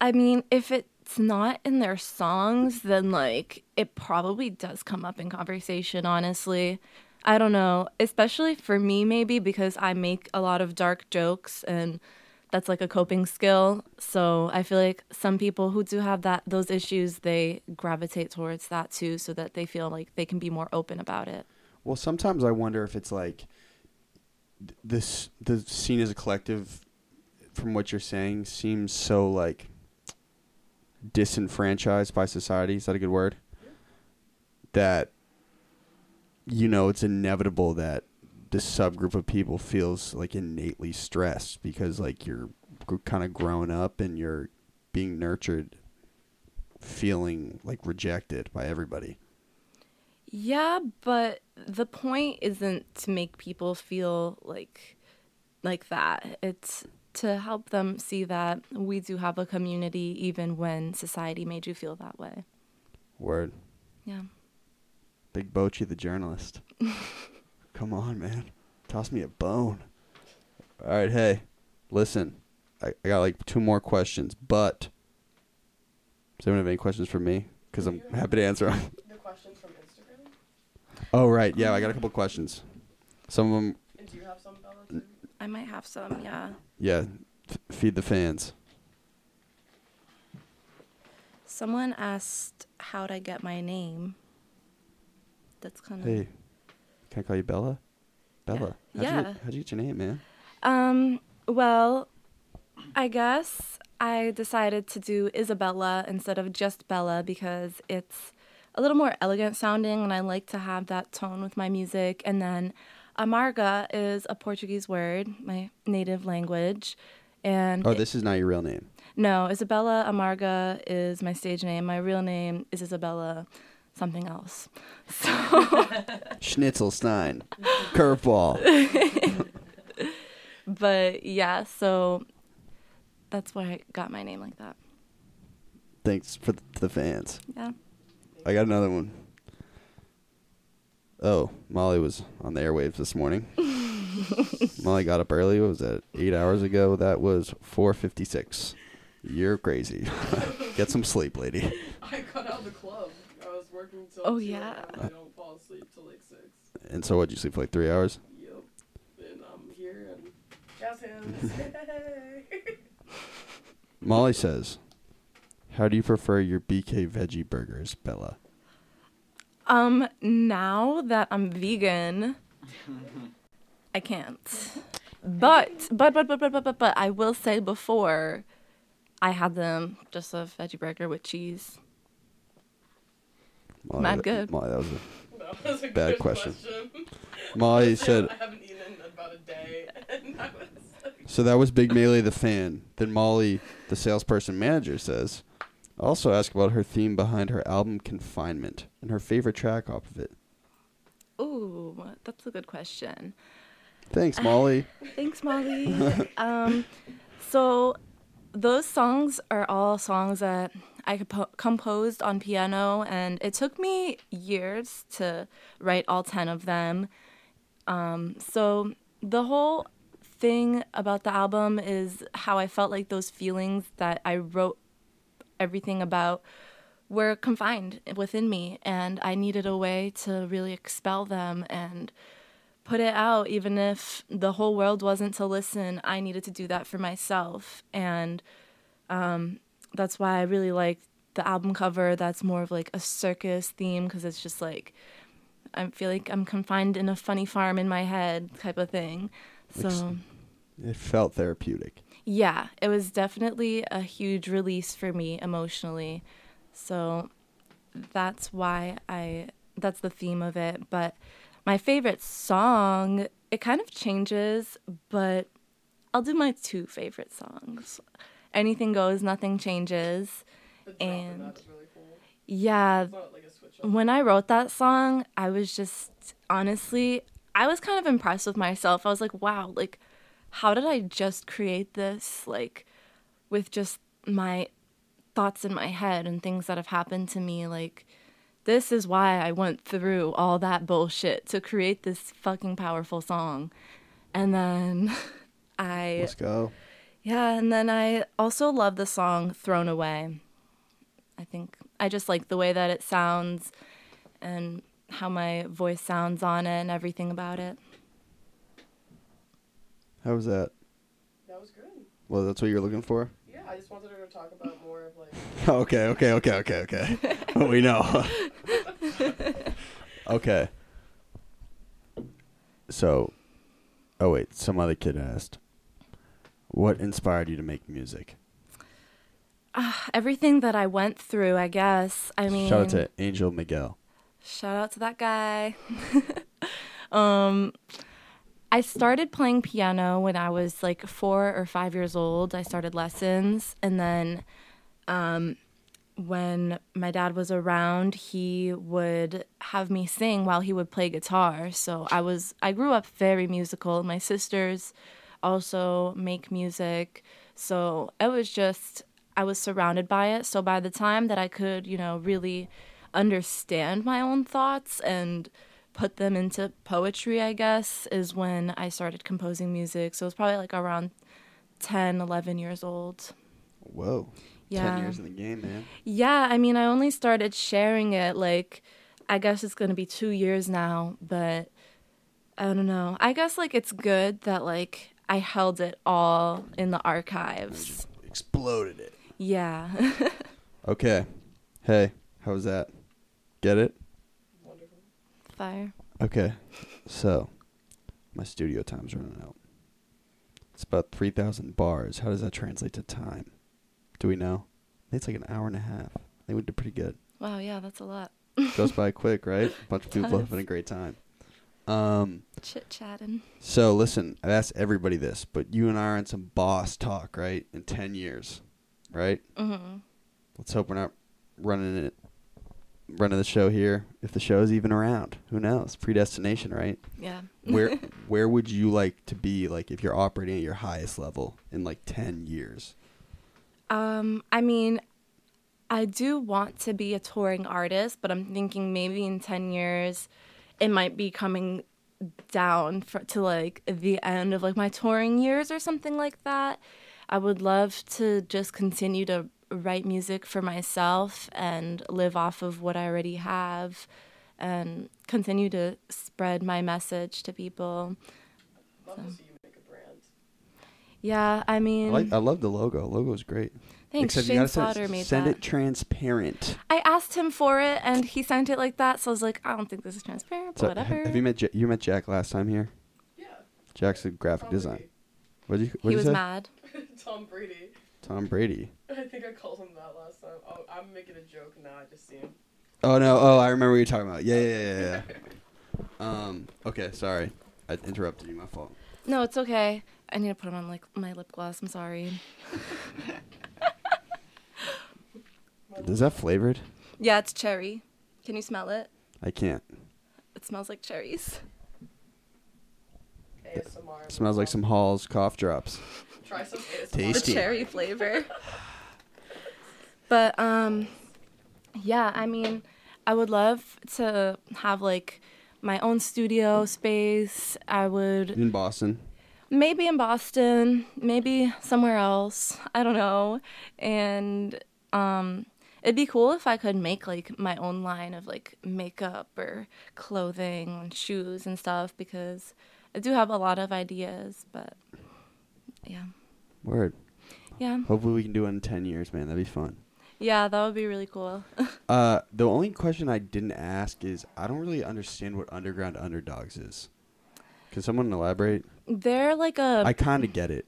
I mean, if it's not in their songs, then like it probably does come up in conversation, honestly. I don't know, especially for me, maybe because I make a lot of dark jokes and that's like a coping skill. So I feel like some people who do have that those issues, they gravitate towards that too, so that they feel like they can be more open about it. Well, sometimes I wonder if it's like this the scene as a collective from what you're saying seems so like disenfranchised by society. Is that a good word? That you know, it's inevitable that this subgroup of people feels like innately stressed because like you're kind of growing up and you're being nurtured feeling like rejected by everybody. Yeah, but the point isn't to make people feel like like that. It's to help them see that we do have a community even when society made you feel that way. Word. Yeah. Big Bochi the journalist. [LAUGHS] Come on, man. Toss me a bone. All right, hey, listen. I, I got like two more questions, but does anyone have any questions for me? Because I'm happy to answer them. The questions from Instagram. Oh, right. Yeah, I got a couple questions. Some of them, And do you have some, Bella? I might have some, yeah. yeah, f- feed the fans. Someone asked how'd I get my name. That's kind of Hey, can I call you Bella? Bella. How'd You Yeah. get, how'd you get your name, man? Um, well, I guess I decided to do Isabella instead of just Bella because it's a little more elegant sounding and I like to have that tone with my music. And then Amarga is a Portuguese word, my native language. And Oh, it- this is not your real name. no, Isabella Amarga is my stage name. My real name is Isabella something else. [LAUGHS] So Schnitzelstein. Curveball. [LAUGHS] but yeah, so that's why I got my name like that. Thanks for the, the fans. Yeah. I got another one. Oh, Molly was on the airwaves this morning. [LAUGHS] Molly got up early. What was that? Eight hours ago. That was four fifty six. You're crazy. [LAUGHS] Get some sleep, lady. I got out of the club. I was working till. Oh, yeah. a.m. I don't fall asleep till like six. And so, what? You sleep for like three hours? Yep. And I'm here and jazz hands. [LAUGHS] Molly says, "How do you prefer your BK veggie burgers, Bella?" Um, now that I'm vegan, I can't. But, but, but, but, but, but, but, but, I will say before, I had them just a veggie burger with cheese. Molly, Mad that- good. Molly, that was a That was a Bad good question. question. Molly said. I haven't eaten in about a day, and I was So that was Big Melee the fan. Then Molly, the salesperson manager, says, also ask about her theme behind her album Confinement and her favorite track off of it. Ooh, that's a good question. Thanks, Molly. [SIGHS] Thanks, Molly. [LAUGHS] um, so those songs are all songs that I compo- composed on piano, and it took me years to write all ten of them. Um, so the whole thing about the album is how I felt like those feelings that I wrote everything about were confined within me, and I needed a way to really expel them and put it out even if the whole world wasn't to listen i needed to do that for myself. And um, that's why i really like the album cover. That's more of like a circus theme because it's just like i feel like i'm confined in a funny farm in my head type of thing. So It felt therapeutic. Yeah it was definitely a huge release for me emotionally. So that's why i that's the theme of it. But my favorite song it kind of changes but i'll do my two favorite songs. Anything goes nothing changes. And- really cool. yeah like when I wrote that song, I was just honestly, I was kind of impressed with myself. I was like, wow, like, how did I just create this, like, with just my thoughts in my head and things that have happened to me? Like, this is why I went through all that bullshit to create this fucking powerful song. And then [LAUGHS] I Let's go. Yeah, and then I also love the song Thrown Away. I think I just like the way that it sounds and how my voice sounds on it and everything about it. How was that? That was good. Well, that's what you're looking for. Yeah, I just wanted her to talk about more of like. [LAUGHS] okay, okay, okay, okay, okay. [LAUGHS] we know. [LAUGHS] okay. So, oh wait, some other kid asked, "What inspired you to make music?" Everything that I went through, I guess. I mean, Shout out to Angel Miguel. Shout out to that guy. um, I started playing piano when I was like four or five years old. I started lessons, and then um, when my dad was around, he would have me sing while he would play guitar. So I was I grew up very musical. My sisters also make music, so it was just I was surrounded by it. So by the time that I could, you know, really understand my own thoughts and put them into poetry, I guess, is when I started composing music. So it was probably like around 10, 11 years old. Whoa. Yeah. Ten years in the game, man. Yeah, I mean, I only started sharing it like, I guess it's going to be two years now, but I don't know. I guess like it's good that like I held it all in the archives. Exploded it. Yeah. [LAUGHS] Okay. Hey, how was that? Get it? Fire. Okay. So, my studio time's running out. It's about 3,000 bars. How does that translate to time? Do we know? I think it's like an hour and a half. I think we did pretty good. Wow, yeah, that's a lot. Goes by [LAUGHS] quick, right? A bunch of people Does. having a great time. Um, Chit chatting. so listen, I've asked everybody this, but you and I are on some boss talk, right? In 10 years, right? hmm Let's hope we're not running it, running the show here. If the show is even around, who knows? Predestination, right? Yeah. Where [LAUGHS] where would you like to be, like if you're operating at your highest level in like 10 years? Um, I mean, I do want to be a touring artist, but I'm thinking maybe in 10 years it might be coming down for, to like the end of like my touring years or something like that. I would love to just continue to write music for myself and live off of what I already have and continue to spread my message to people. Love to see you make a brand. Yeah, I I mean, like I love the logo. Logo is great. thanks. Except Shane gotta send, made send that. it transparent. I asked him for it, and he sent it like that. So I was like, I don't think this is transparent, but So, whatever. Have you met Ja- you met Jack last time here? Yeah. Jack's a graphic Tom design. What did you what he did was you say? mad. [LAUGHS] Tom Brady. Tom Brady. [LAUGHS] I think I called him that last time. Oh, I'm making a joke now. I just see him. Oh no! Oh, I remember what you're talking about. Yeah, yeah, yeah, yeah. yeah. [LAUGHS] um. Okay. Sorry, I interrupted you. My fault. No, it's okay. I need to put on like my lip gloss. I'm sorry. [LAUGHS] Is that flavored? Yeah, it's cherry. Can you smell it? I can't. It smells like cherries. ASMR. It smells like some Halls cough drops. Try some ASMR. Tasty. The cherry flavor. but um, yeah. I mean, I would love to have like my own studio space. I would In Boston. maybe in Boston, maybe somewhere else. I don't know. And um it'd be cool if I could make like my own line of like makeup or clothing and shoes and stuff because I do have a lot of ideas, but yeah. Word. Yeah. Hopefully we can do it in ten years, man. That'd be fun. Yeah, that would be really cool. [LAUGHS] Uh, the only question I didn't ask is I don't really understand what underground underdogs is. Can someone elaborate? they're like a I kind of get it.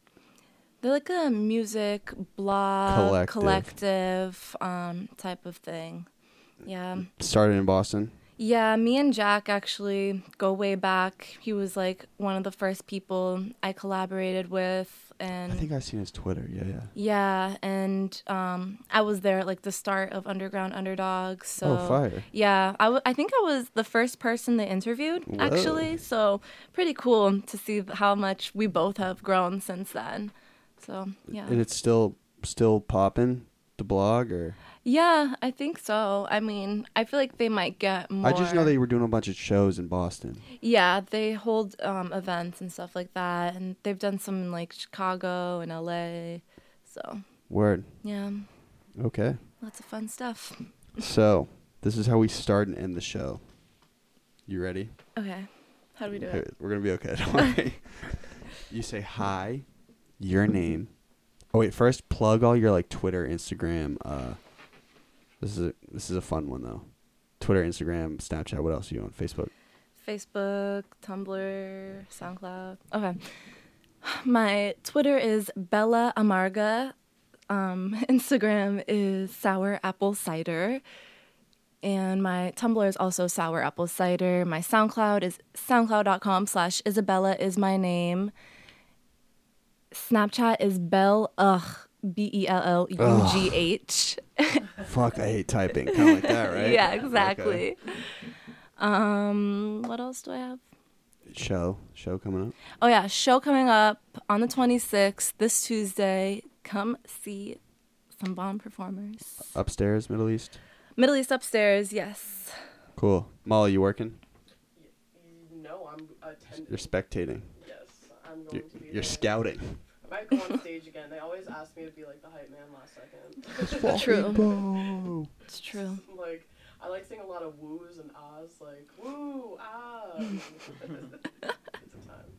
they're like a music blog Collective. collective um type of thing. Yeah. Started in Boston. Yeah, me and Jack actually go way back. He was like one of the first people I collaborated with and I think I've seen his Twitter. Yeah, yeah. yeah, and um I was there at like the start of Underground Underdogs. So oh, fire. Yeah, I, w- I think I was the first person they interviewed Whoa. actually. So pretty cool to see how much we both have grown since then. So, yeah. And it's still still popping. the blog or? Yeah, I think so. I mean, I feel like they might get more. I just know they were doing a bunch of shows in Boston. Yeah, they hold um, events and stuff like that, and they've done some in like Chicago and LA. So Word. yeah, Okay. lots of fun stuff. So this is how we start and end the show. You ready? Okay, how do we do Okay, it? We're gonna be okay. [LAUGHS] Don't worry. [LAUGHS] you say hi, your name. Oh wait, first plug all your like Twitter, Instagram. Uh, this is a this is a fun one though. Twitter, Instagram, Snapchat. What else are you on? Facebook. Facebook, Tumblr, SoundCloud. Okay. [SIGHS] My Twitter is Bella Amarga. Um, [LAUGHS] Instagram is Sour Apple Cider. And my Tumblr is also Sour Apple Cider. My SoundCloud is soundcloud.com slash Isabella is my name. Snapchat is Bell Ugh B E L L U G H. Fuck, I hate typing. Kind of like that, [LAUGHS] right? Yeah, Okay. exactly. Um, what else do I have? Show, show coming up. Oh yeah, show coming up on the 26th this Tuesday. Come see some bomb performers. Upstairs, Middle East. Middle East upstairs, yes. Cool. Molly, you working? No, I'm attending. You're spectating. Yes, I'm going You're, to be you're there. scouting. I might go on stage again. They always ask me to be like the hype man last second. True. It's true. like I like saying a lot of woos and ahs, like woo ah. it's a [LAUGHS] time.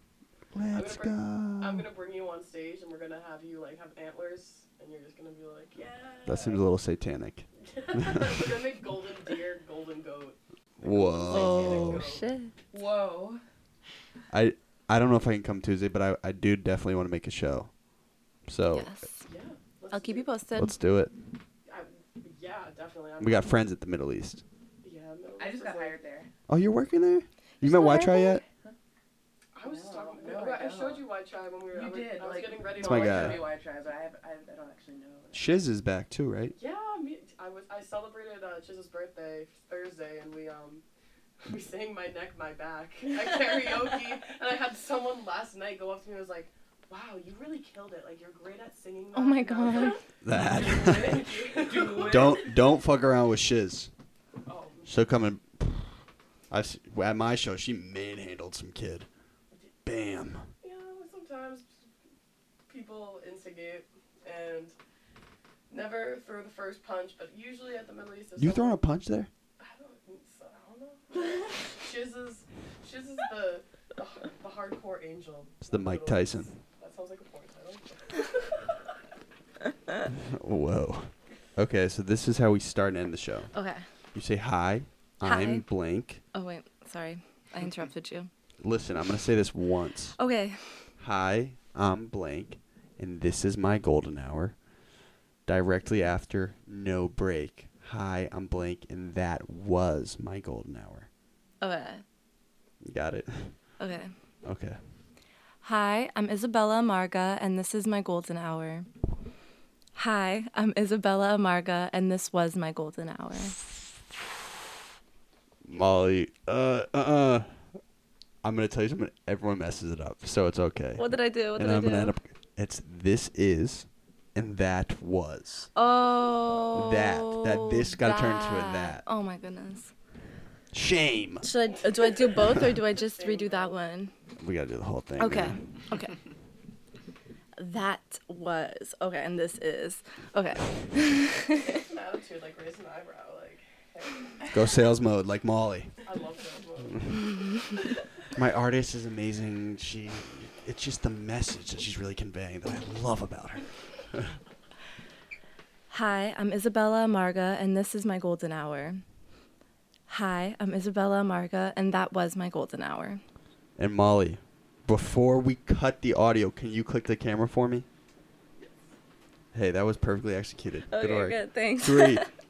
Let's I'm gonna, go. bring, I'm gonna bring you on stage and we're gonna have you like have antlers and you're just gonna be like yeah. That seems a little satanic. [LAUGHS] [LAUGHS] We're gonna make golden deer, golden goat. Whoa. Oh shit. Whoa. I I don't know if I can come Tuesday, but I, I do definitely want to make a show. So Yes. Yeah. I'll keep you posted. let's do it. I, yeah, definitely. I'm, We got friends at the Middle East. Yeah, Middle I just is got like- hired there. Oh, you're working there? You You're met still White Try yet? I was just No, talking. no, I, I I showed you White Try when we were. I You was, did. I was like, getting ready. That's to my watch guy. it. Maybe why I try, but I, have, I, I don't actually know. Shiz is back too, right? Yeah, me, I was. I celebrated uh, Shiz's birthday Thursday, and we um, we sang "My Neck, My Back" at karaoke. and I had someone last night go up to me and was like, "Wow, you really killed it! Like you're great at singing." Oh my And I was God. That. [LAUGHS] Do don't don't fuck around with Shiz. Oh, She'll come and I s- at my show she manhandled some kid. Bam. yeah. Sometimes people instigate and never throw the first punch, but usually at the Middle East. if You someone- throwing a punch there? I don't, so, I don't know. Shiz is, Shiz is the, the the hardcore angel. It's the Mike Middle Tyson. That sounds like a porn title. [LAUGHS] Whoa. Okay, so this is how we start and end the show. Okay. You say hi. Hi. I'm blank. Oh wait, sorry. I interrupted you. Listen, I'm gonna say this once. Okay. Hi, I'm blank, and this is my golden hour. Directly after no break. Hi, I'm blank, and that was my golden hour. Okay. Got it? Okay. Okay. Hi, I'm Isabella Amarga, and this is my golden hour. Hi, I'm Isabella Amarga, and this was my golden hour. Molly, uh, uh, uh. I'm gonna tell you something. Everyone messes it up, so it's okay. What did I do? What and did I I'm do? gonna end up. It's this is, and that was. oh, That- that oh, this got turned to turn a that. Oh my goodness. Shame. Should I do I do both or do I just redo that one? We gotta do the whole thing. Okay. man. Okay. That was okay, and this is okay. Some attitude, like raise an eyebrow, like. Hey, Go sales mode like Molly. I love that move. [LAUGHS] My artist is amazing. She, it's just the message that she's really conveying that I love about her. [LAUGHS] Hi, I'm Isabella Amarga, and this is my golden hour. Hi, I'm Isabella Amarga, and that was my golden hour. And Molly, before we cut the audio, can you click the camera for me? Hey, that was perfectly executed. good work. Good, thanks. Three, [LAUGHS]